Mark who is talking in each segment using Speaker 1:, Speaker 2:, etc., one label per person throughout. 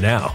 Speaker 1: now.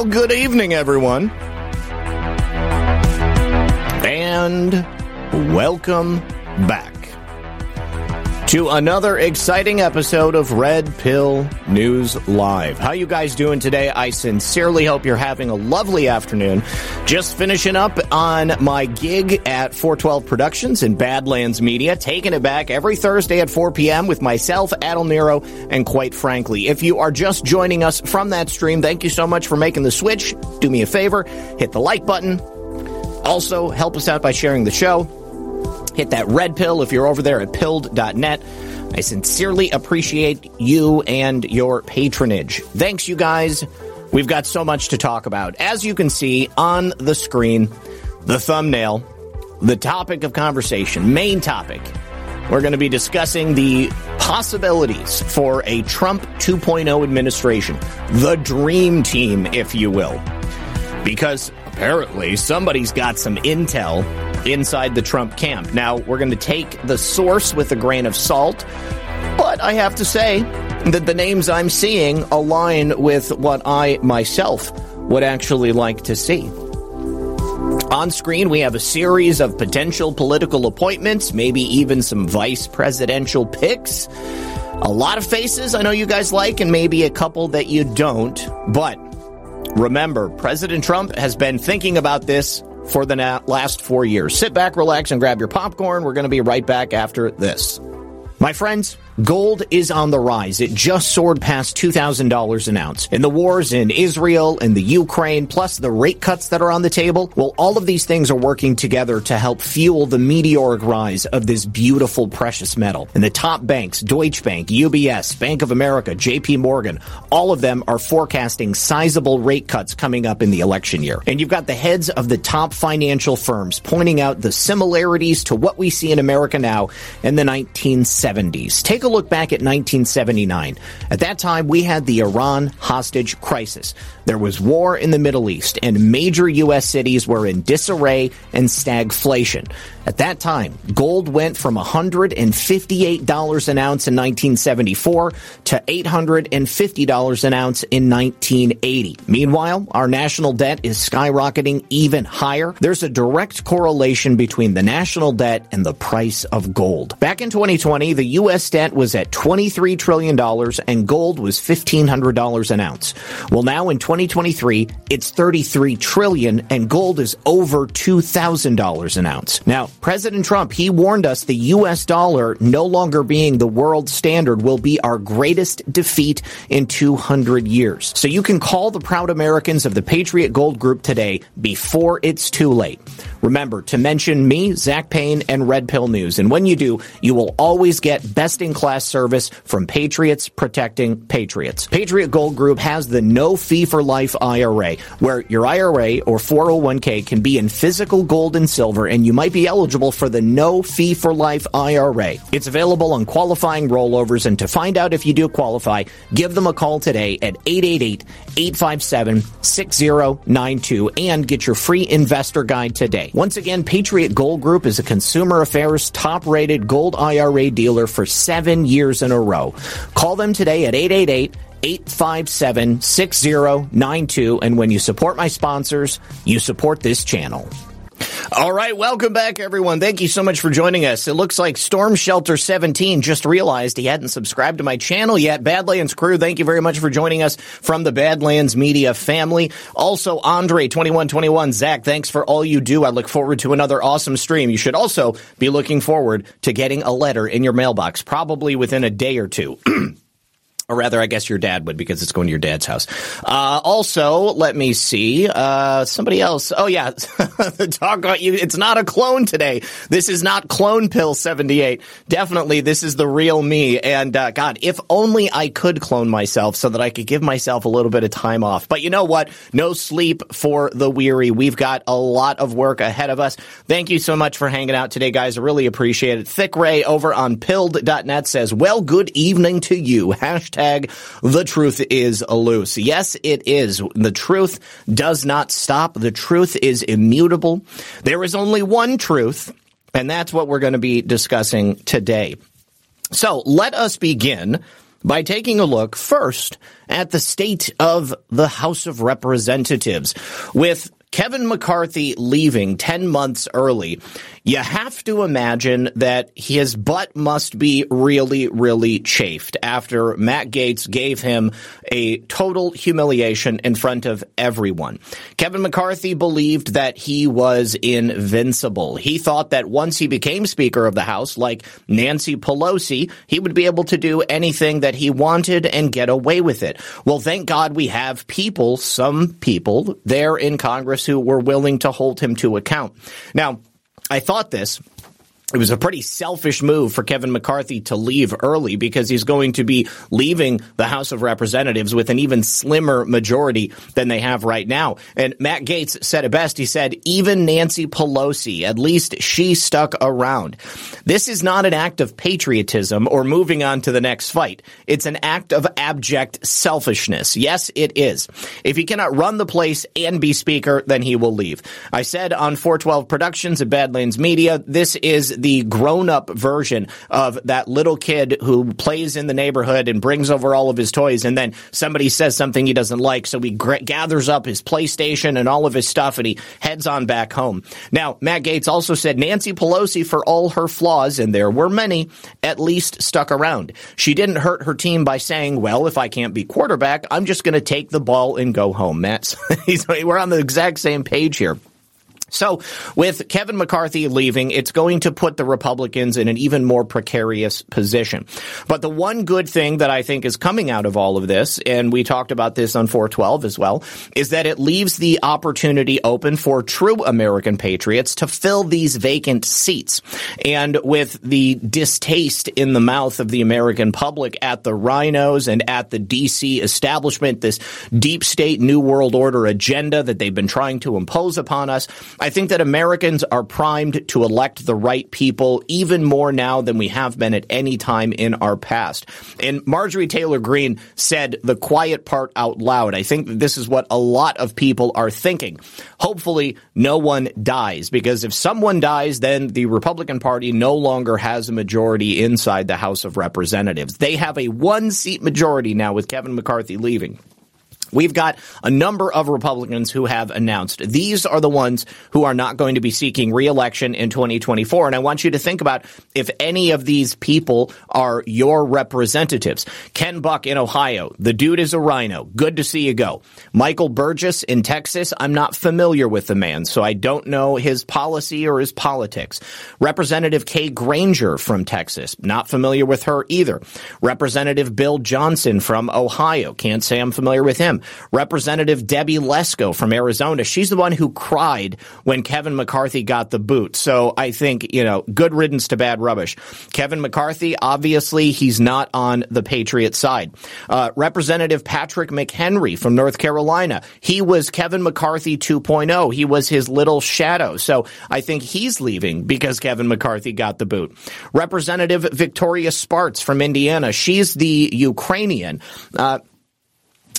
Speaker 2: Well, good evening, everyone. And welcome back to another exciting episode of Red Pill News Live. How you guys doing today? I sincerely hope you're having a lovely afternoon. Just finishing up on my gig at 412 Productions in Badlands Media, taking it back every Thursday at 4 p.m. with myself, Adel Nero, and quite frankly, if you are just joining us from that stream, thank you so much for making the switch. Do me a favor, hit the like button. Also, help us out by sharing the show hit that red pill if you're over there at pilled.net. I sincerely appreciate you and your patronage. Thanks, you guys. We've got so much to talk about. As you can see on the screen, the thumbnail, the topic of conversation, main topic. We're going to be discussing the possibilities for a Trump 2.0 administration, the dream team, if you will. Because apparently somebody's got some intel inside the Trump camp. Now, we're going to take the source with a grain of salt, but I have to say that the names I'm seeing align with what I myself would actually like to see. On screen, we have a series of potential political appointments, maybe even some vice presidential picks. A lot of faces I know you guys like, and maybe a couple that you don't. But remember, President Trump has been thinking about this for the last four years. Sit back, relax, and grab your popcorn. We're going to be right back after this. My friends, Gold is on the rise. It just soared past $2,000 an ounce. And the wars in Israel and the Ukraine, plus the rate cuts that are on the table, well, all of these things are working together to help fuel the meteoric rise of this beautiful precious metal. And the top banks, Deutsche Bank, UBS, Bank of America, JP Morgan, all of them are forecasting sizable rate cuts coming up in the election year. And you've got the heads of the top financial firms pointing out the similarities to what we see in America now in the 1970s. Take a look back at 1979. At that time, we had the Iran hostage crisis. There was war in the Middle East, and major U.S. cities were in disarray and stagflation. At that time, gold went from $158 an ounce in 1974 to $850 an ounce in 1980. Meanwhile, our national debt is skyrocketing even higher. There's a direct correlation between the national debt and the price of gold. Back in 2020, the U.S. debt was at $23 trillion and gold was $1,500 an ounce. Well, now in 2023, it's 33 trillion and gold is over $2,000 an ounce. Now, President Trump, he warned us the US dollar no longer being the world standard will be our greatest defeat in 200 years. So you can call the proud Americans of the Patriot Gold Group today before it's too late. Remember to mention me, Zak Paine, and Red Pill News. And when you do, you will always get best in class service from Patriots protecting Patriots. Patriot Gold Group has the no fee for life IRA, where your IRA or 401k can be in physical gold and silver, and you might be eligible for the no fee for life IRA. It's available on qualifying rollovers, and to find out if you do qualify, give them a call today at 888 857 6092 and get your free investor guide today. Once again, Patriot Gold Group is a consumer affairs top rated gold IRA dealer for seven years in a row. Call them today at 888 857 6092. And when you support my sponsors, you support this channel. All right, welcome back, everyone. Thank you so much for joining us. It looks like Storm Shelter 17 just realized he hadn't subscribed to my channel yet. Badlands crew, thank you very much for joining us from the Badlands Media family. Also, Andre 2121, Zach, thanks for all you do. I look forward to another awesome stream. You should also be looking forward to getting a letter in your mailbox, probably within a day or two. or rather, I guess your dad would because it's going to your dad's house. Uh, also, let me see. Uh, somebody else. Oh yeah, talk about you. It's not a clone today. This is not clone pill seventy eight. Definitely, this is the real me. And uh, God, if only I could clone myself so that I could give myself a little bit of time off. But you know what? No sleep for the weary. We've got a lot of work ahead of us. Thank you so much for hanging out today, guys. I really appreciate it. Thick Ray over on pilled.net says, "Well, good evening to you." Hashtag hashtag the truth is loose. Yes, it is. The truth does not stop. The truth is immutable. There is only one truth, and that's what we're going to be discussing today. So let us begin by taking a look first at the state of the House of Representatives with Kevin McCarthy leaving 10 months early, you have to imagine that his butt must be really, really chafed after Matt Gaetz gave him a total humiliation in front of everyone. Kevin McCarthy believed that he was invincible. He thought that once he became Speaker of the House, like Nancy Pelosi, he would be able to do anything that he wanted and get away with it. Well, thank God we have people, some people there in Congress who were willing to hold him to account. Now, I thought this it was a pretty selfish move for Kevin McCarthy to leave early because he's going to be leaving the House of Representatives with an even slimmer majority than they have right now. And Matt Gaetz said it best. He said, even Nancy Pelosi, at least she stuck around. This is not an act of patriotism or moving on to the next fight. It's an act of abject selfishness. Yes, it is. If he cannot run the place and be speaker, then he will leave. I said on 412 Productions at Badlands Media, this is the grown up version of that little kid who plays in the neighborhood and brings over all of his toys and then somebody says something he doesn't like. So he g- gathers up his PlayStation and all of his stuff and he heads on back home. Now, Matt Gaetz also said Nancy Pelosi, for all her flaws, and there were many, at least stuck around. She didn't hurt her team by saying, well, if I can't be quarterback, I'm just going to take the ball and go home. Matt, we're on the exact same page here. So, with Kevin McCarthy leaving, it's going to put the Republicans in an even more precarious position. But the one good thing that I think is coming out of all of this, and we talked about this on 412 as well, is that it leaves the opportunity open for true American patriots to fill these vacant seats. And with the distaste in the mouth of the American public at the rhinos and at the DC establishment, this deep state New World Order agenda that they've been trying to impose upon us, I think that Americans are primed to elect the right people even more now than we have been at any time in our past. And Marjorie Taylor Greene said the quiet part out loud. I think that this is what a lot of people are thinking. Hopefully, no one dies because if someone dies, then the Republican Party no longer has a majority inside the House of Representatives. They have a one seat majority now with Kevin McCarthy leaving. We've got a number of Republicans who have announced these are the ones who are not going to be seeking reelection in 2024. And I want you to think about if any of these people are your representatives. Ken Buck in Ohio. The dude is a rhino. Good to see you go. Michael Burgess in Texas. I'm not familiar with the man, so I don't know his policy or his politics. Representative Kay Granger from Texas. Not familiar with her either. Representative Bill Johnson from Ohio. Can't say I'm familiar with him. Representative Debbie Lesko from Arizona, she's the one who cried when Kevin McCarthy got the boot. So I think, you know, good riddance to bad rubbish. Kevin McCarthy, obviously, he's not on the Patriot side. Uh, Representative Patrick McHenry from North Carolina, he was Kevin McCarthy 2.0. He was his little shadow. So I think he's leaving because Kevin McCarthy got the boot. Representative Victoria Spartz from Indiana, she's the Ukrainian. Uh,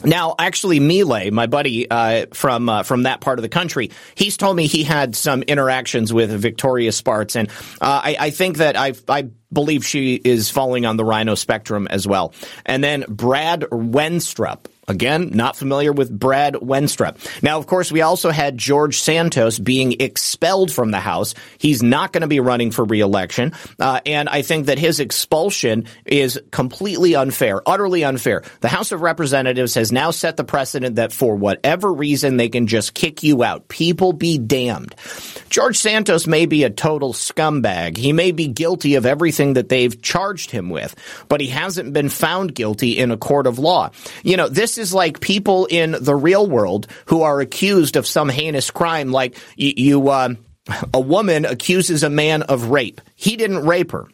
Speaker 2: now, actually, Milei, my buddy uh, from uh, from that part of the country, he's told me he had some interactions with Victoria Spartz, and uh, I, I, think that I I believe she is falling on the rhino spectrum as well. And then Brad Wenstrup. Again, not familiar with Brad Wenstrup. Now, of course, we also had George Santos being expelled from the House. He's not going to be running for reelection. Uh, and I think that his expulsion is completely unfair, utterly unfair. The House of Representatives has now set the precedent that for whatever reason, they can just kick you out. People be damned. George Santos may be a total scumbag. He may be guilty of everything that they've charged him with, but he hasn't been found guilty in a court of law. You know, this is like people in the real world who are accused of some heinous crime, like you, you uh, a woman accuses a man of rape. He didn't rape her.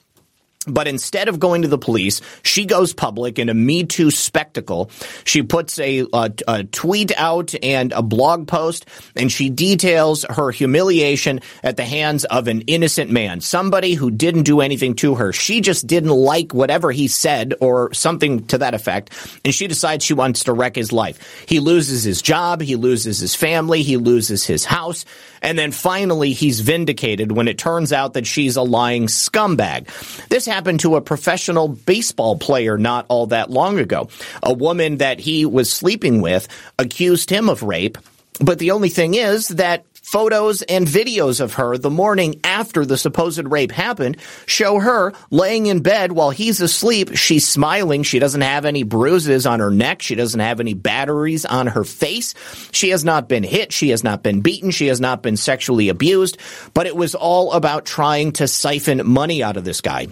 Speaker 2: But instead of going to the police, she goes public in a Me Too spectacle. She puts a, a, a, tweet out and a blog post, and she details her humiliation at the hands of an innocent man, somebody who didn't do anything to her. She just didn't like whatever he said or something to that effect, and she decides she wants to wreck his life. He loses his job, he loses his family, he loses his house, and then finally he's vindicated when it turns out that she's a lying scumbag. This to a professional baseball player not all that long ago. A woman that he was sleeping with accused him of rape. But the only thing is that Photos and videos of her the morning after the supposed rape happened show her laying in bed while he's asleep. She's smiling. She doesn't have any bruises on her neck. She doesn't have any batteries on her face. She has not been hit. She has not been beaten. She has not been sexually abused. But it was all about trying to siphon money out of this guy.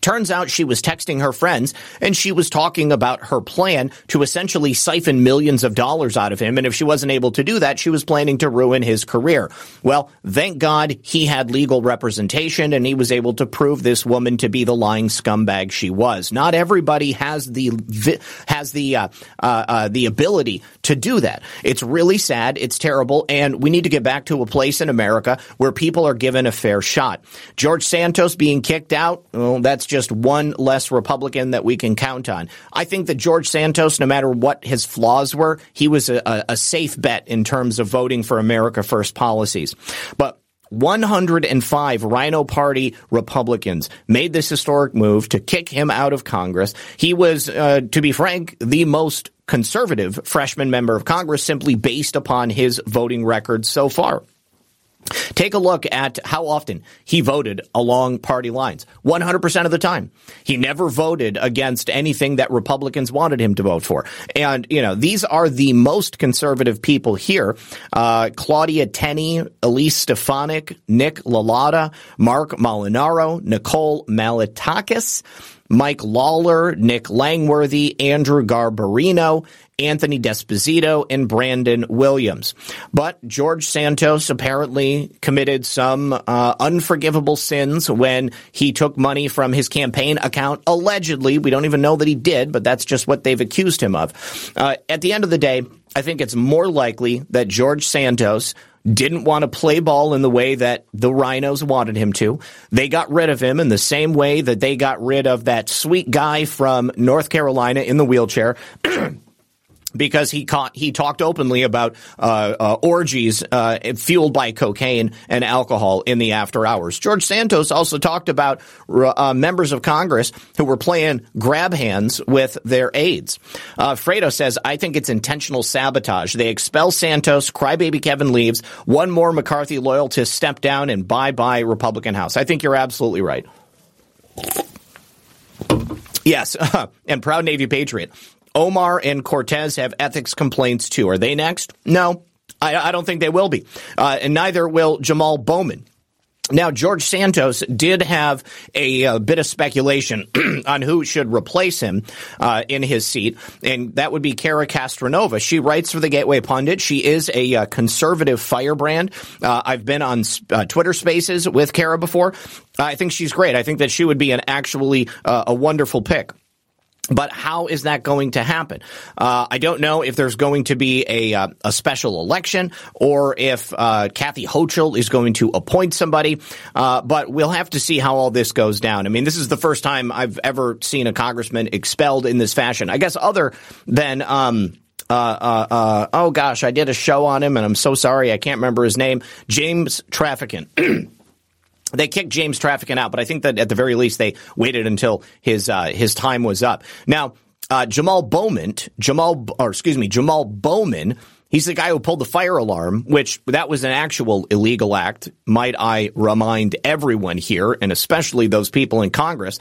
Speaker 2: Turns out she was texting her friends and she was talking about her plan to essentially siphon millions of dollars out of him. And if she wasn't able to do that, she was planning to ruin his career. Well, thank God he had legal representation and he was able to prove this woman to be the lying scumbag she was. Not everybody has the, has the, uh, uh, uh, the ability to do that. It's really sad. It's terrible. And we need to get back to a place in America where people are given a fair shot. George Santos being kicked out, well, that's just one less Republican that we can count on. I think that George Santos, no matter what his flaws were, he was a, a safe bet in terms of voting for America First policies. But 105 Rhino Party Republicans made this historic move to kick him out of Congress. He was, uh, to be frank, the most conservative freshman member of Congress simply based upon his voting record so far. Take a look at how often he voted along party lines. 100% of the time. He never voted against anything that Republicans wanted him to vote for. And, you know, these are the most conservative people here. Uh, Claudia Tenney, Elise Stefanik, Nick LaLota, Mark Molinaro, Nicole Malliotakis, Mike Lawler, Nick Langworthy, Andrew Garbarino, Anthony D'Esposito, and Brandon Williams. But George Santos apparently committed some uh, unforgivable sins when he took money from his campaign account. Allegedly, we don't even know that he did, but that's just what they've accused him of. Uh, at the end of the day, I think it's more likely that George Santos didn't want to play ball in the way that the Rhinos wanted him to. They got rid of him in the same way that they got rid of that sweet guy from North Carolina in the wheelchair. because he caught, he talked openly about uh, uh, orgies uh, fueled by cocaine and alcohol in the after hours. George Santos also talked about uh, members of Congress who were playing grab hands with their aides. Uh, Fredo says, "I think it's intentional sabotage. They expel Santos, crybaby Kevin leaves, one more McCarthy loyalist step down, and bye bye Republican House." I think you're absolutely right. Yes, and proud Navy Patriot. Omar and Cortez have ethics complaints too. Are they next? No, I, I don't think they will be. Uh, and neither will Jamal Bowman. Now, George Santos did have a, a bit of speculation on who should replace him uh, in his seat, and that would be Cara Castronuova. She writes for the Gateway Pundit. She is a uh, conservative firebrand. Uh, I've been on uh, Twitter Spaces with Cara before. I think she's great. I think that she would be an actually uh, a wonderful pick. But how is that going to happen? Uh, I don't know if there's going to be a, uh, a special election or if uh, Kathy Hochul is going to appoint somebody. Uh, but we'll have to see how all this goes down. I mean, this is the first time I've ever seen a congressman expelled in this fashion. I guess other than. Um, uh, uh, oh gosh, I did a show on him, and I'm so sorry I can't remember his name. James Traficant. they kicked James Traficant out, but I think that at the very least they waited until his uh, his time was up. Now, uh, Jamal Bowman, Jamal, or excuse me, Jamal Bowman. He's the guy who pulled the fire alarm, which that was an actual illegal act. Might I remind everyone here, and especially those people in Congress,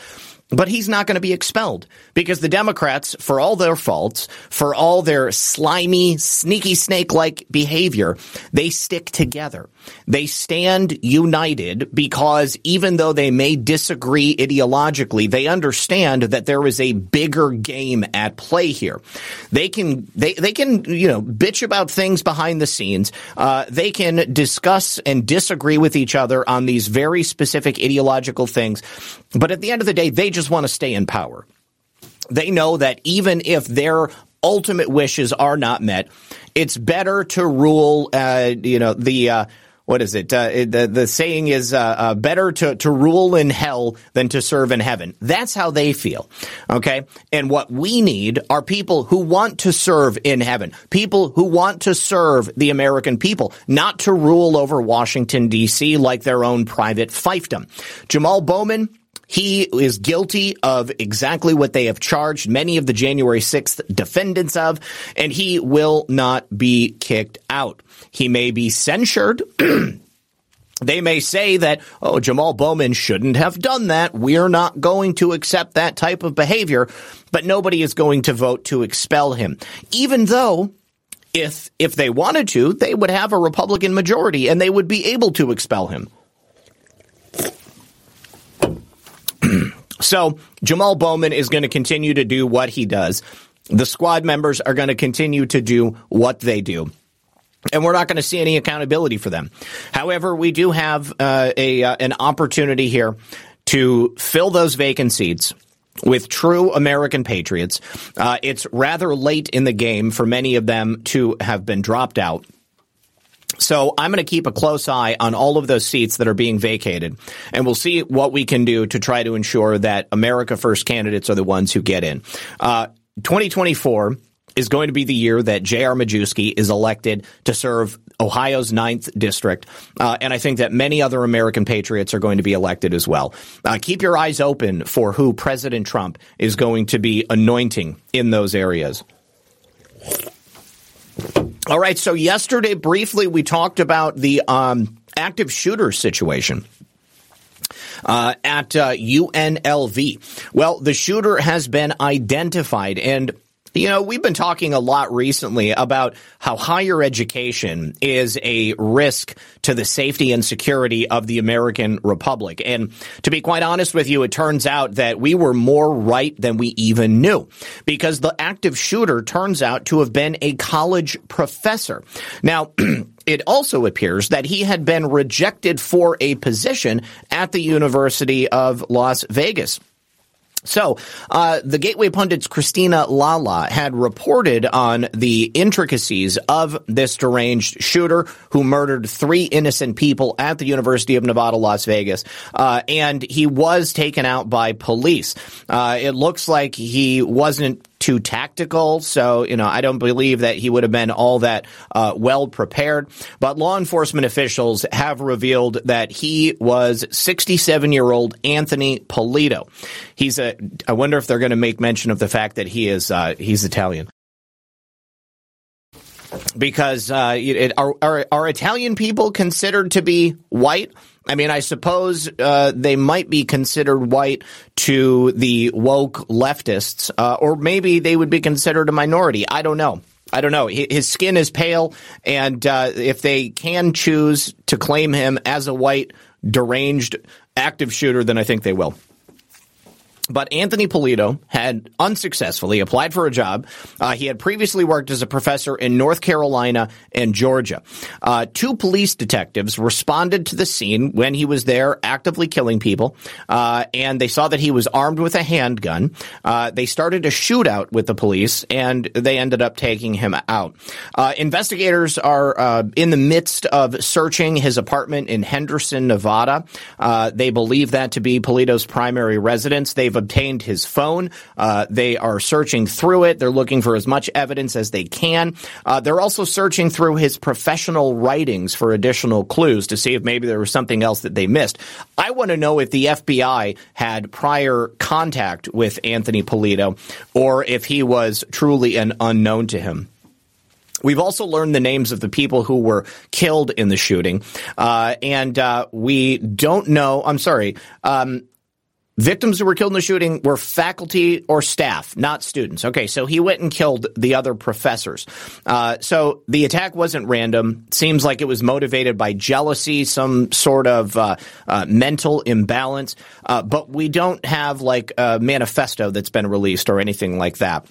Speaker 2: but he's not going to be expelled because the Democrats, for all their faults, for all their slimy, sneaky snake like behavior, they stick together. They stand united because even though they may disagree ideologically, they understand that there is a bigger game at play here. They can, they, they can, you know, bitch about things behind the scenes. Uh, they can discuss and disagree with each other on these very specific ideological things. But at the end of the day, they just want to stay in power. They know that even if their ultimate wishes are not met, it's better to rule, uh, you know, the, uh, what is it? Uh, the the saying is uh, uh, better to to rule in hell than to serve in heaven. That's how they feel. Okay, and what we need are people who want to serve in heaven, people who want to serve the American people, not to rule over Washington D.C. like their own private fiefdom. Jamal Bowman he is guilty of exactly what they have charged many of the January 6th defendants of, and he will not be kicked out. He may be censured. They may say that, oh, Jamal Bowman shouldn't have done that. We're not going to accept that type of behavior, but nobody is going to vote to expel him. Even though if if they wanted to, they would have a Republican majority and they would be able to expel him. So Jamal Bowman is going to continue to do what he does. The squad members are going to continue to do what they do. And we're not going to see any accountability for them. However, we do have uh, a uh, an opportunity here to fill those vacant seats with true American patriots. Uh, it's rather late in the game for many of them to have been dropped out. So I'm going to keep a close eye on all of those seats that are being vacated, and we'll see what we can do to try to ensure that America First candidates are the ones who get in. Uh, 2024 is going to be the year that J.R. Majewski is elected to serve Ohio's ninth district. Uh, and I think that many other American patriots are going to be elected as well. Uh, keep your eyes open for who President Trump is going to be anointing in those areas. All right. So yesterday, briefly, we talked about the um, active shooter situation. Uh, at uh, UNLV. Well, the shooter has been identified, and you know, we've been talking a lot recently about how higher education is a risk to the safety and security of the American Republic. And to be quite honest with you, it turns out that we were more right than we even knew because the active shooter turns out to have been a college professor. Now, it also appears that he had been rejected for a position at the University of Las Vegas. So, uh, the Gateway Pundit's Cristina Laila had reported on the intricacies of this deranged shooter who murdered three innocent people at the University of Nevada, Las Vegas. Uh, and he was taken out by police. Uh, it looks like he wasn't too tactical. So, you know, I don't believe that he would have been all that uh, well prepared. But law enforcement officials have revealed that he was 67 year old Anthony Polito. He's a, I wonder if they're going to make mention of the fact that he is, uh, he's Italian because uh, it, are, are, are Italian people considered to be white? I mean, I suppose uh, they might be considered white to the woke leftists, uh, or maybe they would be considered a minority. I don't know. I don't know. His skin is pale, and uh, if they can choose to claim him as a white deranged active shooter, then I think they will. But Anthony Polito had unsuccessfully applied for a job. Uh, he had previously worked as a professor in North Carolina and Georgia. Uh, two police detectives responded to the scene when he was there actively killing people, uh, and they saw that he was armed with a handgun. Uh, they started a shootout with the police, and they ended up taking him out. Uh, investigators are uh, in the midst of searching his apartment in Henderson, Nevada. they believe that to be Polito's primary residence. They've obtained his phone. Uh, they are searching through it. They're looking for as much evidence as they can. Uh, they're also searching through his professional writings for additional clues to see if maybe there was something else that they missed. I want to know if the FBI had prior contact with Anthony Polito or if he was truly an unknown to him. We've also learned the names of the people who were killed in the shooting, uh, and uh, we don't know. I'm sorry. Um, Victims who were killed in the shooting were faculty or staff, not students. Okay, so he went and killed the other professors. Uh, so the attack wasn't random. Seems like it was motivated by jealousy, some sort of uh, uh, mental imbalance. Uh, but we don't have like a manifesto that's been released or anything like that.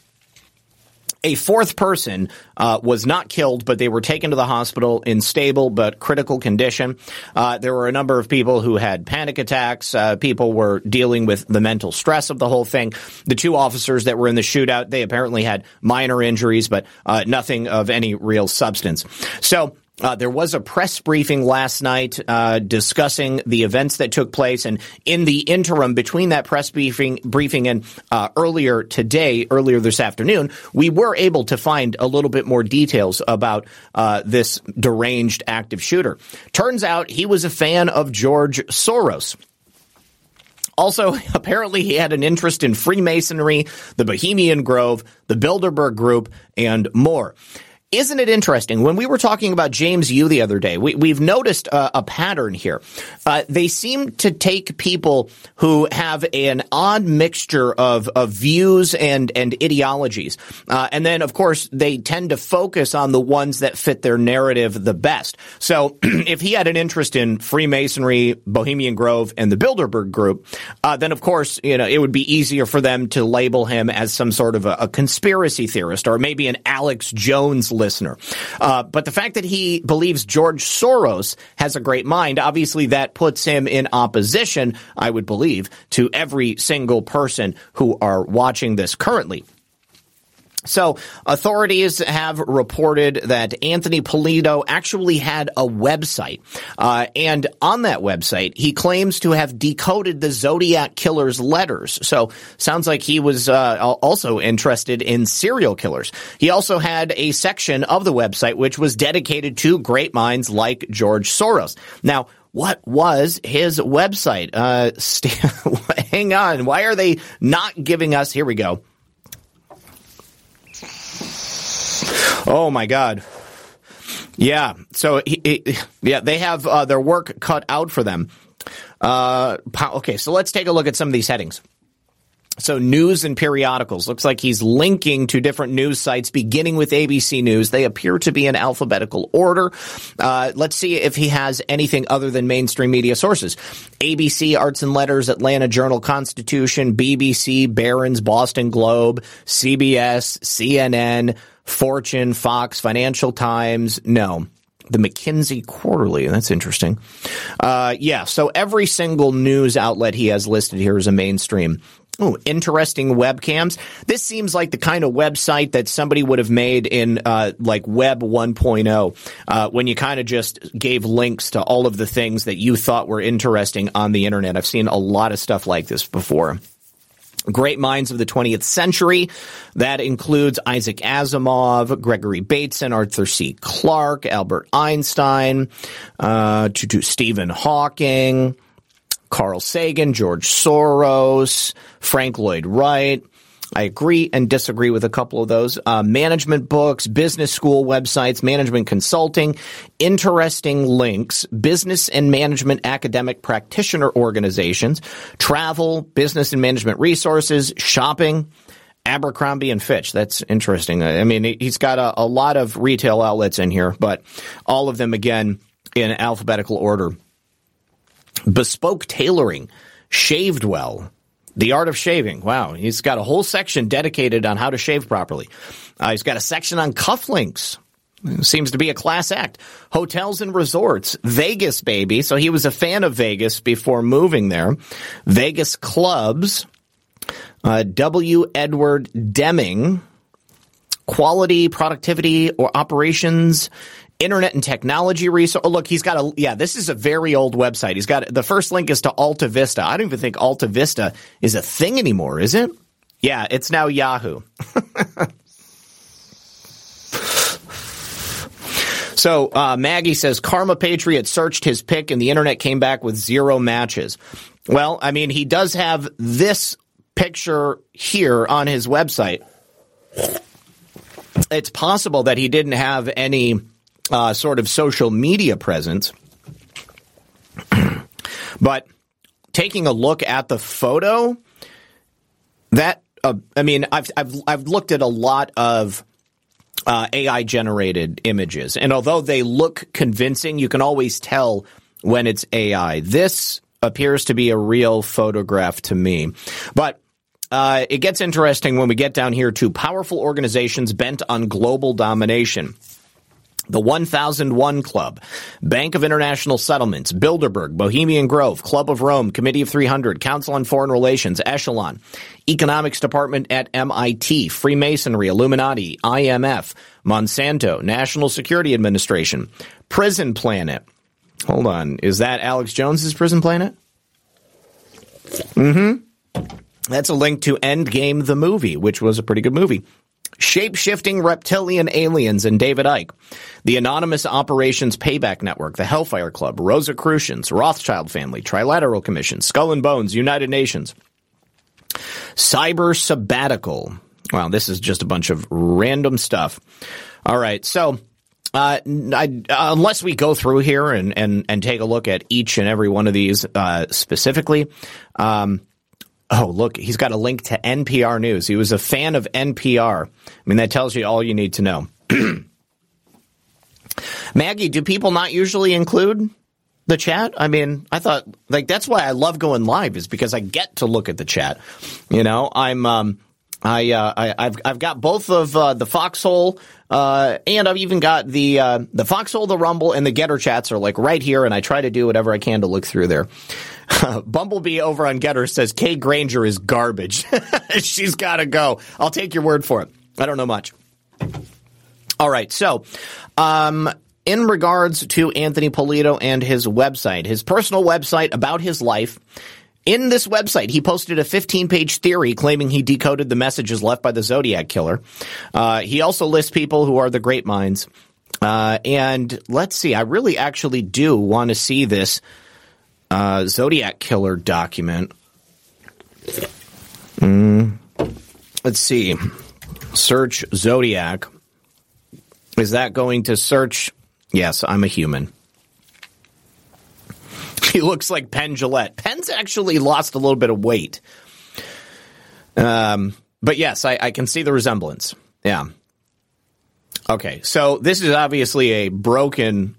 Speaker 2: A fourth person uh, was not killed, but they were taken to the hospital in stable but critical condition. Uh, there were a number of people who had panic attacks. Uh, people were dealing with the mental stress of the whole thing. The two officers that were in the shootout, they apparently had minor injuries, but uh, nothing of any real substance. So uh, there was a press briefing last night uh, discussing the events that took place, and in the interim between that press briefing, briefing and uh, earlier today, earlier this afternoon, we were able to find a little bit more details about uh, this deranged active shooter. Turns out he was a fan of George Soros. Also, apparently he had an interest in Freemasonry, the Bohemian Grove, the Bilderberg Group, and more. Isn't it interesting? When we were talking about James Yu the other day, we, have noticed a, a, pattern here. Uh, they seem to take people who have an odd mixture of, of views and, and ideologies. Uh, and then, of course, they tend to focus on the ones that fit their narrative the best. So if he had an interest in Freemasonry, Bohemian Grove, and the Bilderberg Group, uh, then, of course, you know, it would be easier for them to label him as some sort of a, a conspiracy theorist or maybe an Alex Jones listener. Uh, but the fact that he believes George Soros has a great mind, obviously that puts him in opposition, I would believe, to every single person who are watching this currently. So authorities have reported that Anthony Polito actually had a website. Uh, and on that website, he claims to have decoded the Zodiac killer's letters. So sounds like he was uh, also interested in serial killers. He also had a section of the website which was dedicated to great minds like George Soros. Now, what was his website? Uh, st- hang on. Why are they not giving us? Here we go. Oh my God. Yeah. So he, he, yeah, they have uh, their work cut out for them. Uh, okay, so let's take a look at some of these headings. So news and periodicals. Looks like he's linking to different news sites, beginning with ABC News. They appear to be in alphabetical order. Uh, let's see if he has anything other than mainstream media sources. ABC, Arts and Letters, Atlanta Journal Constitution, BBC, Barron's, Boston Globe, CBS, CNN, Fortune, Fox, Financial Times. No. The McKinsey Quarterly. That's interesting. Uh, yeah, so every single news outlet he has listed here is a mainstream. Oh, interesting webcams. This seems like the kind of website that somebody would have made in uh, like Web 1.0, uh, when you kind of just gave links to all of the things that you thought were interesting on the internet. I've seen a lot of stuff like this before great minds of the 20th century. That includes Isaac Asimov, Gregory Bateson, Arthur C. Clarke, Albert Einstein, uh, to, Stephen Hawking, Carl Sagan, George Soros, Frank Lloyd Wright. I agree and disagree with a couple of those. Uh, management books, business school websites, management consulting, interesting links, business and management academic practitioner organizations, travel, business and management resources, shopping, Abercrombie and Fitch. That's interesting. I mean, he's got a, a lot of retail outlets in here, but all of them again in alphabetical order. Bespoke tailoring, shaved well. The art of shaving. Wow. He's got a whole section dedicated on how to shave properly. Uh, he's got a section on cufflinks. Seems to be a class act. Hotels and resorts. Vegas, baby. So he was a fan of Vegas before moving there. Vegas clubs. Uh, w. Edward Deming. Quality, productivity, or operations internet and technology resource. Oh, look, he's got a, yeah, this is a very old website. He's got, the first link is to Alta Vista. I don't even think Alta Vista is a thing anymore, is it? Yeah, it's now Yahoo. so uh, Maggie says Karma Patriot searched his pick and the internet came back with zero matches. Well, I mean, he does have this picture here on his website. It's possible that he didn't have any uh, sort of social media presence. but taking a look at the photo, that uh, I mean, I've I've I've looked at a lot of uh, AI generated images, and although they look convincing, you can always tell when it's AI. This appears to be a real photograph to me, but. Uh, it gets interesting when we get down here to powerful organizations bent on global domination the 1001 Club, Bank of International Settlements, Bilderberg, Bohemian Grove, Club of Rome, Committee of 300, Council on Foreign Relations, Echelon, Economics Department at MIT, Freemasonry, Illuminati, IMF, Monsanto, National Security Administration, Prison Planet. Hold on. Is that Alex Jones's Prison Planet? Mm-hmm. That's a link to Endgame the movie, which was a pretty good movie. Shape-shifting reptilian aliens and David Icke, the Anonymous Operations Payback Network, the Hellfire Club, Rosicrucians, Rothschild Family, Trilateral Commission, Skull and Bones, United Nations, Cyber Sabbatical. Wow, this is just a bunch of random stuff. All right, so uh, I, unless we go through here and, and, and take a look at each and every one of these uh, specifically, um, Oh, look, he's got a link to NPR News. He was a fan of NPR. I mean, that tells you all you need to know. Maggie, do people not usually include the chat? I mean, I thought like that's why I love going live is because I get to look at the chat. You know, I'm um I, uh, I have I've got both of uh, the Foxhole uh, and I've even got the uh, the Foxhole, the Rumble, and the Gettr chats are like right here, and I try to do whatever I can to look through there. Bumblebee over on Gettr says Kay Granger is garbage. She's got to go. I'll take your word for it. I don't know much. All right, so um, in regards to Anthony Polito and his website, his personal website about his life. In this website, he posted a 15 page theory claiming he decoded the messages left by the Zodiac killer. Uh, he also lists people who are the great minds. Uh, and let's see, I really actually do want to see this uh, Zodiac Killer document. Mm, let's see. Search Zodiac. Is that going to search? Yes, I'm a human. He looks like Penn Jillette. Penn's actually lost a little bit of weight. Um, but yes, I, I can see the resemblance. Yeah. Okay, so this is obviously a broken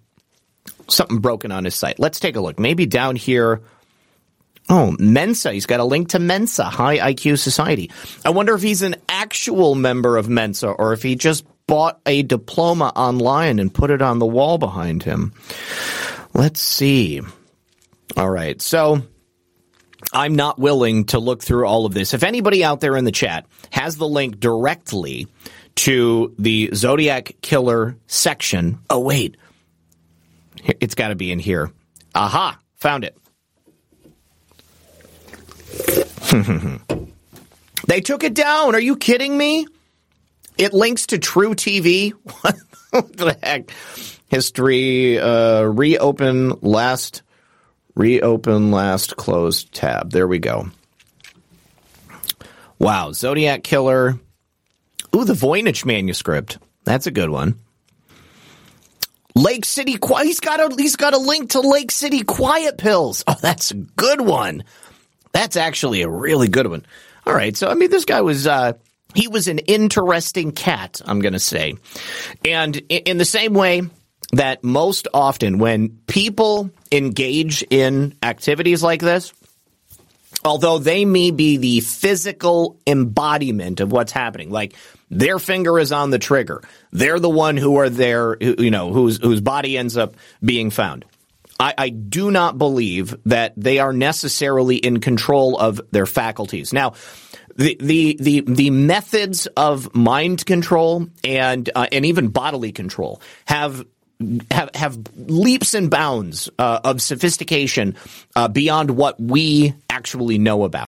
Speaker 2: something broken on his site. Let's take a look. Maybe down here. Oh, Mensa. He's got a link to Mensa, High IQ Society. I wonder if he's an actual member of Mensa or if he just bought a diploma online and put it on the wall behind him. Let's see. All right. So I'm not willing to look through all of this. If anybody out there in the chat has the link directly to the Zodiac Killer section. Oh, wait. It's got to be in here. Aha, found it. they took it down. Are you kidding me? It links to True TV. what the heck? History, uh, reopen last, reopen last closed tab. There we go. Wow. Zodiac Killer. Ooh, the Voynich manuscript. That's a good one. Lake City Quiet. He's got a he's got a link to Lake City Quiet Pills. Oh, that's a good one. That's actually a really good one. All right, so I mean, this guy was uh, he was an interesting cat. I'm going to say, and in the same way that most often when people engage in activities like this, although they may be the physical embodiment of what's happening, like their finger is on the trigger, they're the one who are there, you know, whose whose body ends up being found. I, I do not believe that they are necessarily in control of their faculties. Now, the the the the methods of mind control and uh, and even bodily control have have have leaps and bounds uh, of sophistication uh, beyond what we actually know about.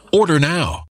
Speaker 3: Order now.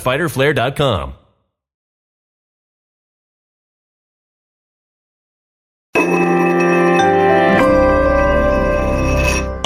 Speaker 1: fighterflare.com.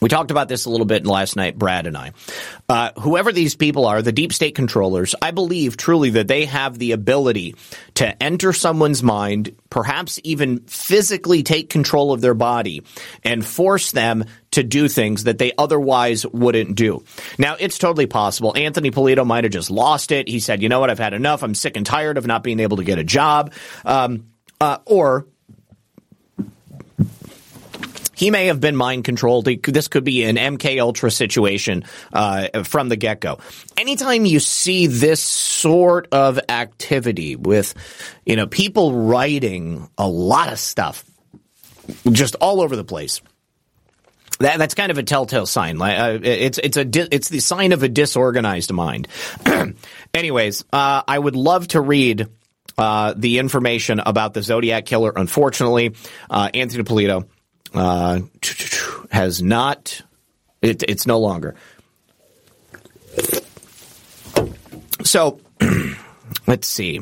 Speaker 2: We talked about this a little bit last night, Brad and I. Uh, whoever these people are, the deep state controllers, I believe truly that they have the ability to enter someone's mind, perhaps even physically take control of their body and force them to do things that they otherwise wouldn't do. Now, it's totally possible. Anthony Polito might have just lost it. He said, you know what, I've had enough. I'm sick and tired of not being able to get a job. Um, uh, or he may have been mind controlled. This could be an MK Ultra situation uh, from the get go. Anytime you see this sort of activity with, you know, people writing a lot of stuff just all over the place. That, that's kind of a telltale sign. Uh, it's it's a di- it's the sign of a disorganized mind. Anyways, uh, I would love to read uh, the information about the Zodiac killer. Unfortunately, uh, Anthony Polito uh, has not. It, it's no longer. So, let's see.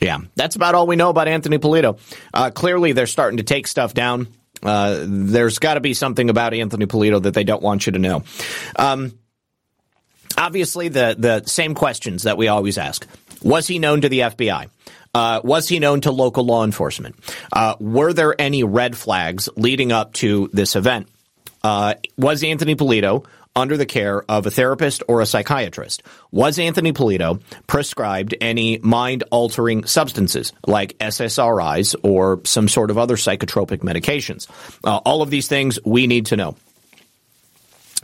Speaker 2: Yeah, that's about all we know about Anthony Polito. Uh, clearly, they're starting to take stuff down. Uh, there's got to be something about Anthony Polito that they don't want you to know. Um, obviously, the the same questions that we always ask: Was he known to the FBI? Uh, was he known to local law enforcement? Uh, were there any red flags leading up to this event? Uh, was Anthony Polito under the care of a therapist or a psychiatrist? Was Anthony Polito prescribed any mind altering substances like SSRIs or some sort of other psychotropic medications? Uh, all of these things we need to know.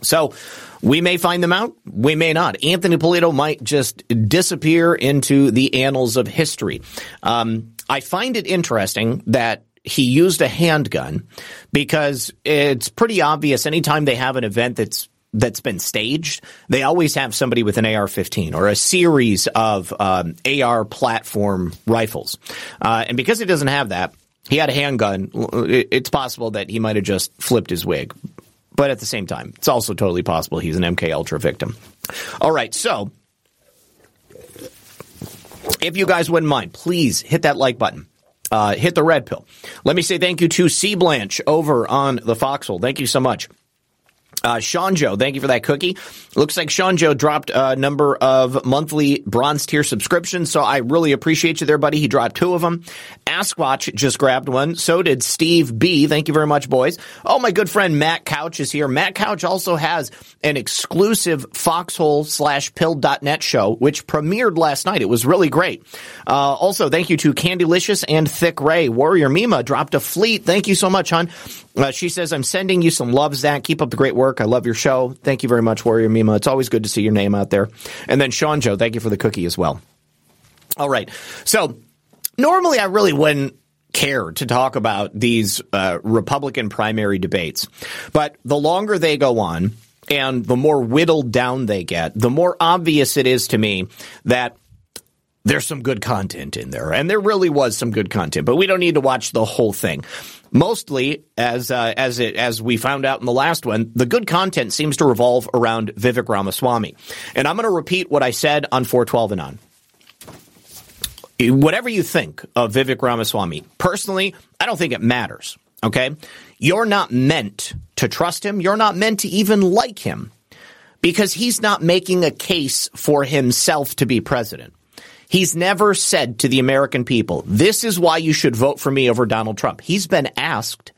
Speaker 2: So we may find them out. We may not. Anthony Polito might just disappear into the annals of history. Um, I find it interesting that he used a handgun because it's pretty obvious anytime they have an event that's that's been staged, they always have somebody with an AR-15 or a series of um, AR platform rifles. Uh, and because he doesn't have that, he had a handgun. It's possible that he might have just flipped his wig. But at the same time, it's also totally possible he's an MK Ultra victim. All right, so if you guys wouldn't mind, please hit that like button. Uh, hit the red pill. Let me say thank you to C Blanche over on the Foxhole. Thank you so much. Uh, Sean Joe, thank you for that cookie. Looks like Sean Joe dropped a number of monthly bronze tier subscriptions, so I really appreciate you there, buddy. He dropped two of them. Askwatch just grabbed one. So did Steve B. Thank you very much, boys. Oh, my good friend Matt Couch is here. Matt Couch also has an exclusive foxhole slash pill.net show, which premiered last night. It was really great. Uh, also, thank you to Candylicious and Thick Ray. Warrior Mima dropped a fleet. Thank you so much, hon. Uh, she says, I'm sending you some love, Zach. Keep up the great work. I love your show. Thank you very much, Warrior Mima. It's always good to see your name out there. And then Sean Joe, thank you for the cookie as well. All right. So normally I really wouldn't care to talk about these uh, Republican primary debates, but the longer they go on and the more whittled down they get, the more obvious it is to me that there's some good content in there, and there really was some good content. But we don't need to watch the whole thing. Mostly, as uh, as it as we found out in the last one, the good content seems to revolve around Vivek Ramaswamy, and I'm going to repeat what I said on 412 and on. Whatever you think of Vivek Ramaswamy, personally, I don't think it matters. Okay, you're not meant to trust him. You're not meant to even like him because he's not making a case for himself to be president. He's never said to the American people, this is why you should vote for me over Donald Trump. He's been asked,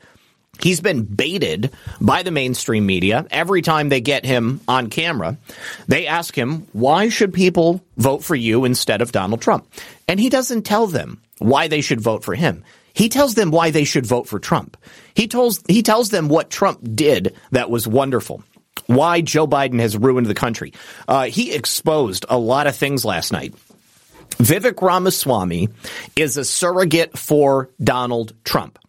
Speaker 2: he's been baited by the mainstream media every time they get him on camera. They ask him, why should people vote for you instead of Donald Trump? And he doesn't tell them why they should vote for him. He tells them why they should vote for Trump. He tells, he tells them what Trump did that was wonderful why Joe Biden has ruined the country. Uh, he exposed a lot of things last night. Vivek Ramaswamy is a surrogate for Donald Trump.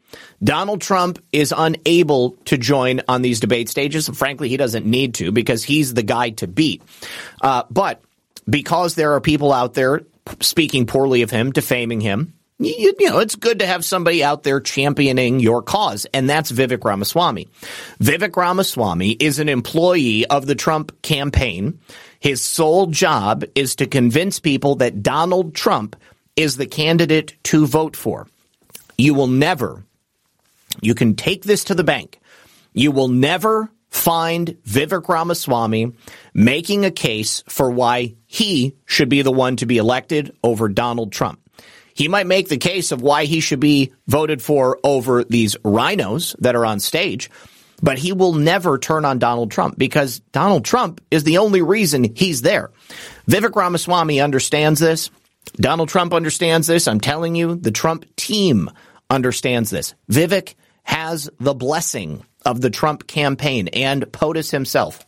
Speaker 2: Donald Trump is unable to join on these debate stages. Frankly, he doesn't need to because he's the guy to beat. Uh, but because there are people out there speaking poorly of him, defaming him, you, you, know, it's good to have somebody out there championing your cause, and that's Vivek Ramaswamy. Vivek Ramaswamy is an employee of the Trump campaign. His sole job is to convince people that Donald Trump is the candidate to vote for. You will never, you can take this to the bank. You will never find Vivek Ramaswamy making a case for why he should be the one to be elected over Donald Trump. He might make the case of why he should be voted for over these rhinos that are on stage, but he will never turn on Donald Trump because Donald Trump is the only reason he's there. Vivek Ramaswamy understands this. Donald Trump understands this. I'm telling you, the Trump team understands this. Vivek has the blessing of the Trump campaign and POTUS himself.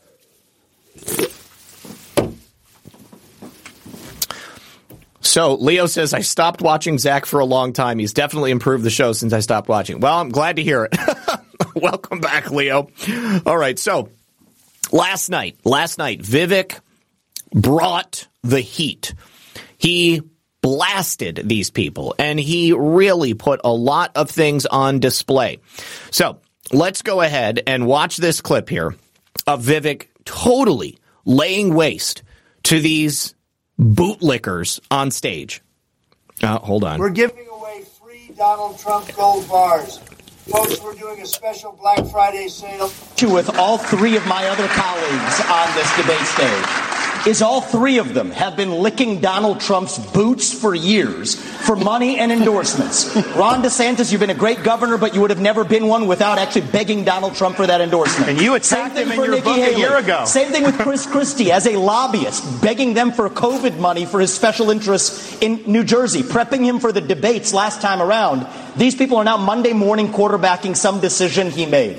Speaker 2: So Leo says, I stopped watching Zach for a long time. He's definitely improved the show since I stopped watching. Well, I'm glad to hear it. Welcome back, Leo. All right. So last night, last night, Vivek brought the heat. He blasted these people and he really put a lot of things on display. So let's go ahead and watch this clip here of Vivek totally laying waste to these bootlickers on stage. Uh, hold on.
Speaker 4: We're giving away free Donald Trump gold bars. Folks, we're doing a special Black Friday sale.
Speaker 5: With all three of my other colleagues on this debate stage is all three of them have been licking Donald Trump's boots for years for money and endorsements. Ron DeSantis, you've been a great governor, but you would have never been one without actually begging Donald Trump for that endorsement.
Speaker 2: And you attacked him in your Nikki book Haley. a year ago.
Speaker 5: Same thing with Chris Christie as a lobbyist, begging them for COVID money for his special interests in New Jersey, prepping him for the debates last time around. These people are now Monday morning quarterbacking some decision he made.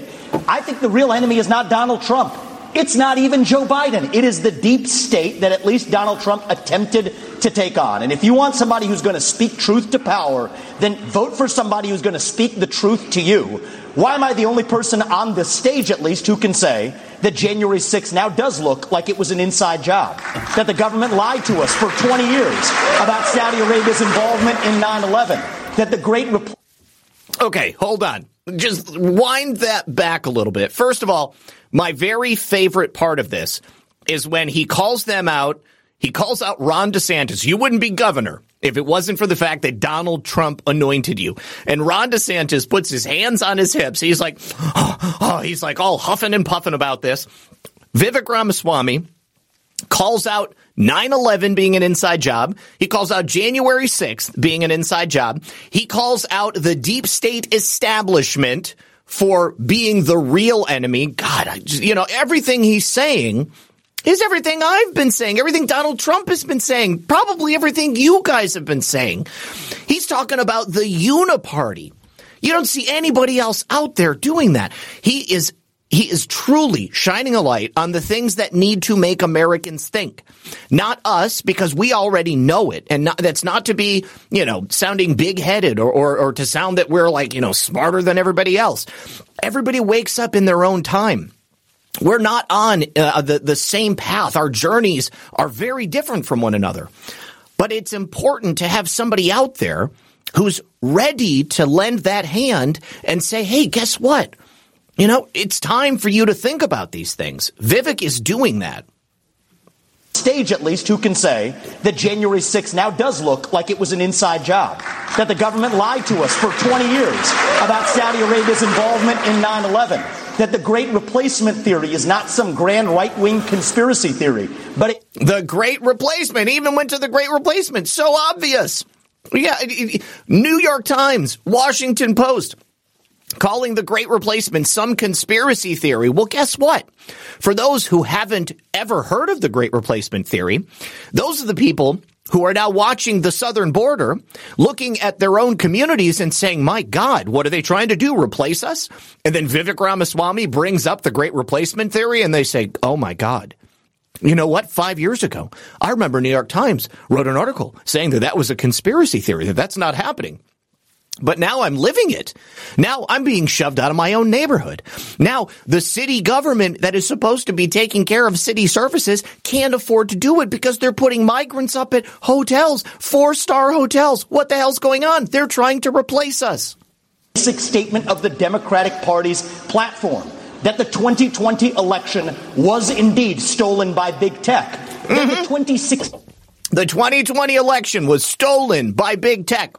Speaker 5: I think the real enemy is not Donald Trump. It's not even Joe Biden. It is the deep state that at least Donald Trump attempted to take on. And if you want somebody who's going to speak truth to power, then vote for somebody who's going to speak the truth to you. Why am I the only person on the stage, at least, who can say that January 6th now does look like it was an inside job? That the government lied to us for 20 years about Saudi Arabia's involvement in 9 11? That the great. Repl-
Speaker 2: okay, hold on. Just wind that back a little bit. First of all, my very favorite part of this is when he calls them out. He calls out Ron DeSantis. You wouldn't be governor if it wasn't for the fact that Donald Trump anointed you. And Ron DeSantis puts his hands on his hips. He's like, oh, oh he's like all huffing and puffing about this. Vivek Ramaswamy calls out 9-11 being an inside job. He calls out January 6th being an inside job. He calls out the deep state establishment for being the real enemy. God, I you know, everything he's saying is everything I've been saying, everything Donald Trump has been saying, probably everything you guys have been saying. He's talking about the uniparty. You don't see anybody else out there doing that. He is he is truly shining a light on the things that need to make Americans think. Not us, because we already know it. And not, that's not to be, you know, sounding big headed or, or, or to sound that we're like, you know, smarter than everybody else. Everybody wakes up in their own time. We're not on uh, the, the same path. Our journeys are very different from one another. But it's important to have somebody out there who's ready to lend that hand and say, hey, guess what? You know, it's time for you to think about these things. Vivek is doing that.
Speaker 5: Stage, at least, who can say that January 6th now does look like it was an inside job? That the government lied to us for 20 years about Saudi Arabia's involvement in 9 11? That the Great Replacement theory is not some grand right wing conspiracy theory, but it-
Speaker 2: the Great Replacement even went to the Great Replacement. So obvious. Yeah, New York Times, Washington Post calling the great replacement some conspiracy theory. Well, guess what? For those who haven't ever heard of the great replacement theory, those are the people who are now watching the southern border, looking at their own communities and saying, my God, what are they trying to do? Replace us? And then Vivek Ramaswamy brings up the great replacement theory and they say, oh my God. You know what? Five years ago, I remember New York Times wrote an article saying that that was a conspiracy theory, that that's not happening. But now I'm living it. Now I'm being shoved out of my own neighborhood. Now the city government that is supposed to be taking care of city services can't afford to do it because they're putting migrants up at hotels, four star hotels. What the hell's going on? They're trying to replace us.
Speaker 5: Basic statement of the Democratic Party's platform that the 2020 election was indeed stolen by big tech. Mm-hmm. the 26
Speaker 2: the 2020 election was stolen by big tech.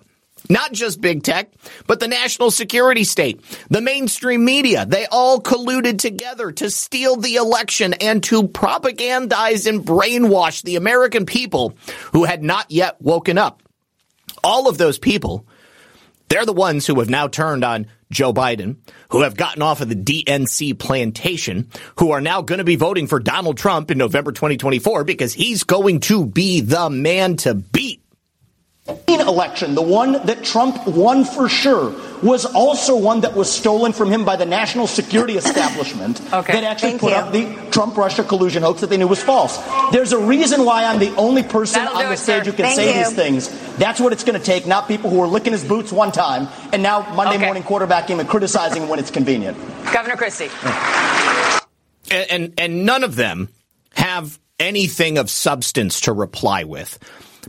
Speaker 2: Not just big tech, but the national security state, the mainstream media. They all colluded together to steal the election and to propagandize and brainwash the American people who had not yet woken up. All of those people, they're the ones who have now turned on Joe Biden, who have gotten off of the DNC plantation, who are now going to be voting for Donald Trump in November 2024 because he's going to be the man to beat
Speaker 5: election, the one that Trump won for sure, was also one that was stolen from him by the national security establishment okay. that actually Thank put you. up the Trump Russia collusion hoax that they knew was false. There's a reason why I'm the only person That'll on the stage who can Thank say you. these things. That's what it's going to take, not people who are licking his boots one time and now Monday okay. morning quarterbacking and criticizing when it's convenient.
Speaker 6: Governor Christie.
Speaker 2: And, and, and none of them have anything of substance to reply with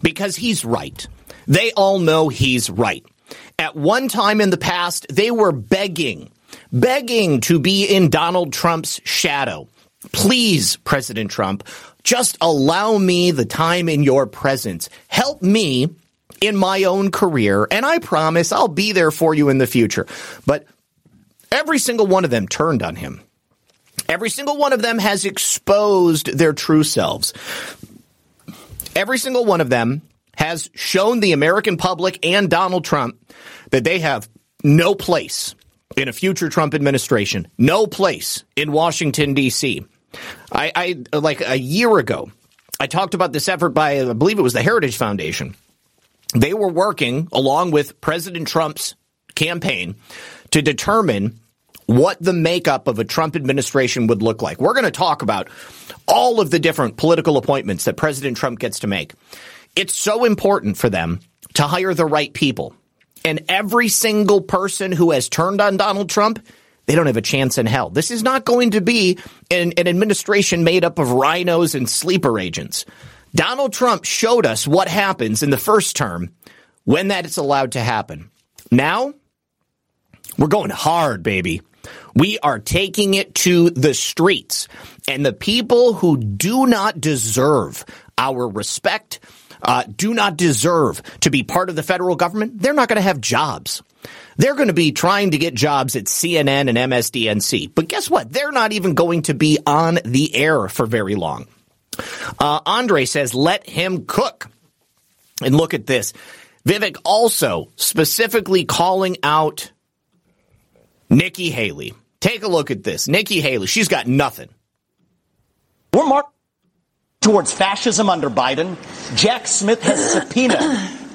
Speaker 2: because he's right. They all know he's right. At one time in the past, they were begging, begging to be in Donald Trump's shadow. Please, President Trump, just allow me the time in your presence. Help me in my own career, and I promise I'll be there for you in the future. But Every single one of them turned on him. Every single one of them has exposed their true selves. Every single one of them has shown the American public and Donald Trump that they have no place in a future Trump administration, no place in Washington, D.C. I, I like a year ago, I talked about this effort by, I believe it was the Heritage Foundation. They were working along with President Trump's campaign to determine what the makeup of a Trump administration would look like. We're going to talk about all of the different political appointments that President Trump gets to make. It's so important for them to hire the right people. And every single person who has turned on Donald Trump, they don't have a chance in hell. This is not going to be an, an administration made up of rhinos and sleeper agents. Donald Trump showed us what happens in the first term when that is allowed to happen. Now, we're going hard, baby. We are taking it to the streets. And the people who do not deserve our respect, uh, do not deserve to be part of the federal government, they're not going to have jobs. They're going to be trying to get jobs at CNN and MSDNC. But guess what? They're not even going to be on the air for very long. Uh, Andre says, let him cook. And look at this. Vivek also specifically calling out Nikki Haley. Take a look at this. Nikki Haley, she's got nothing.
Speaker 5: We're marked towards fascism under Biden. Jack Smith has subpoenaed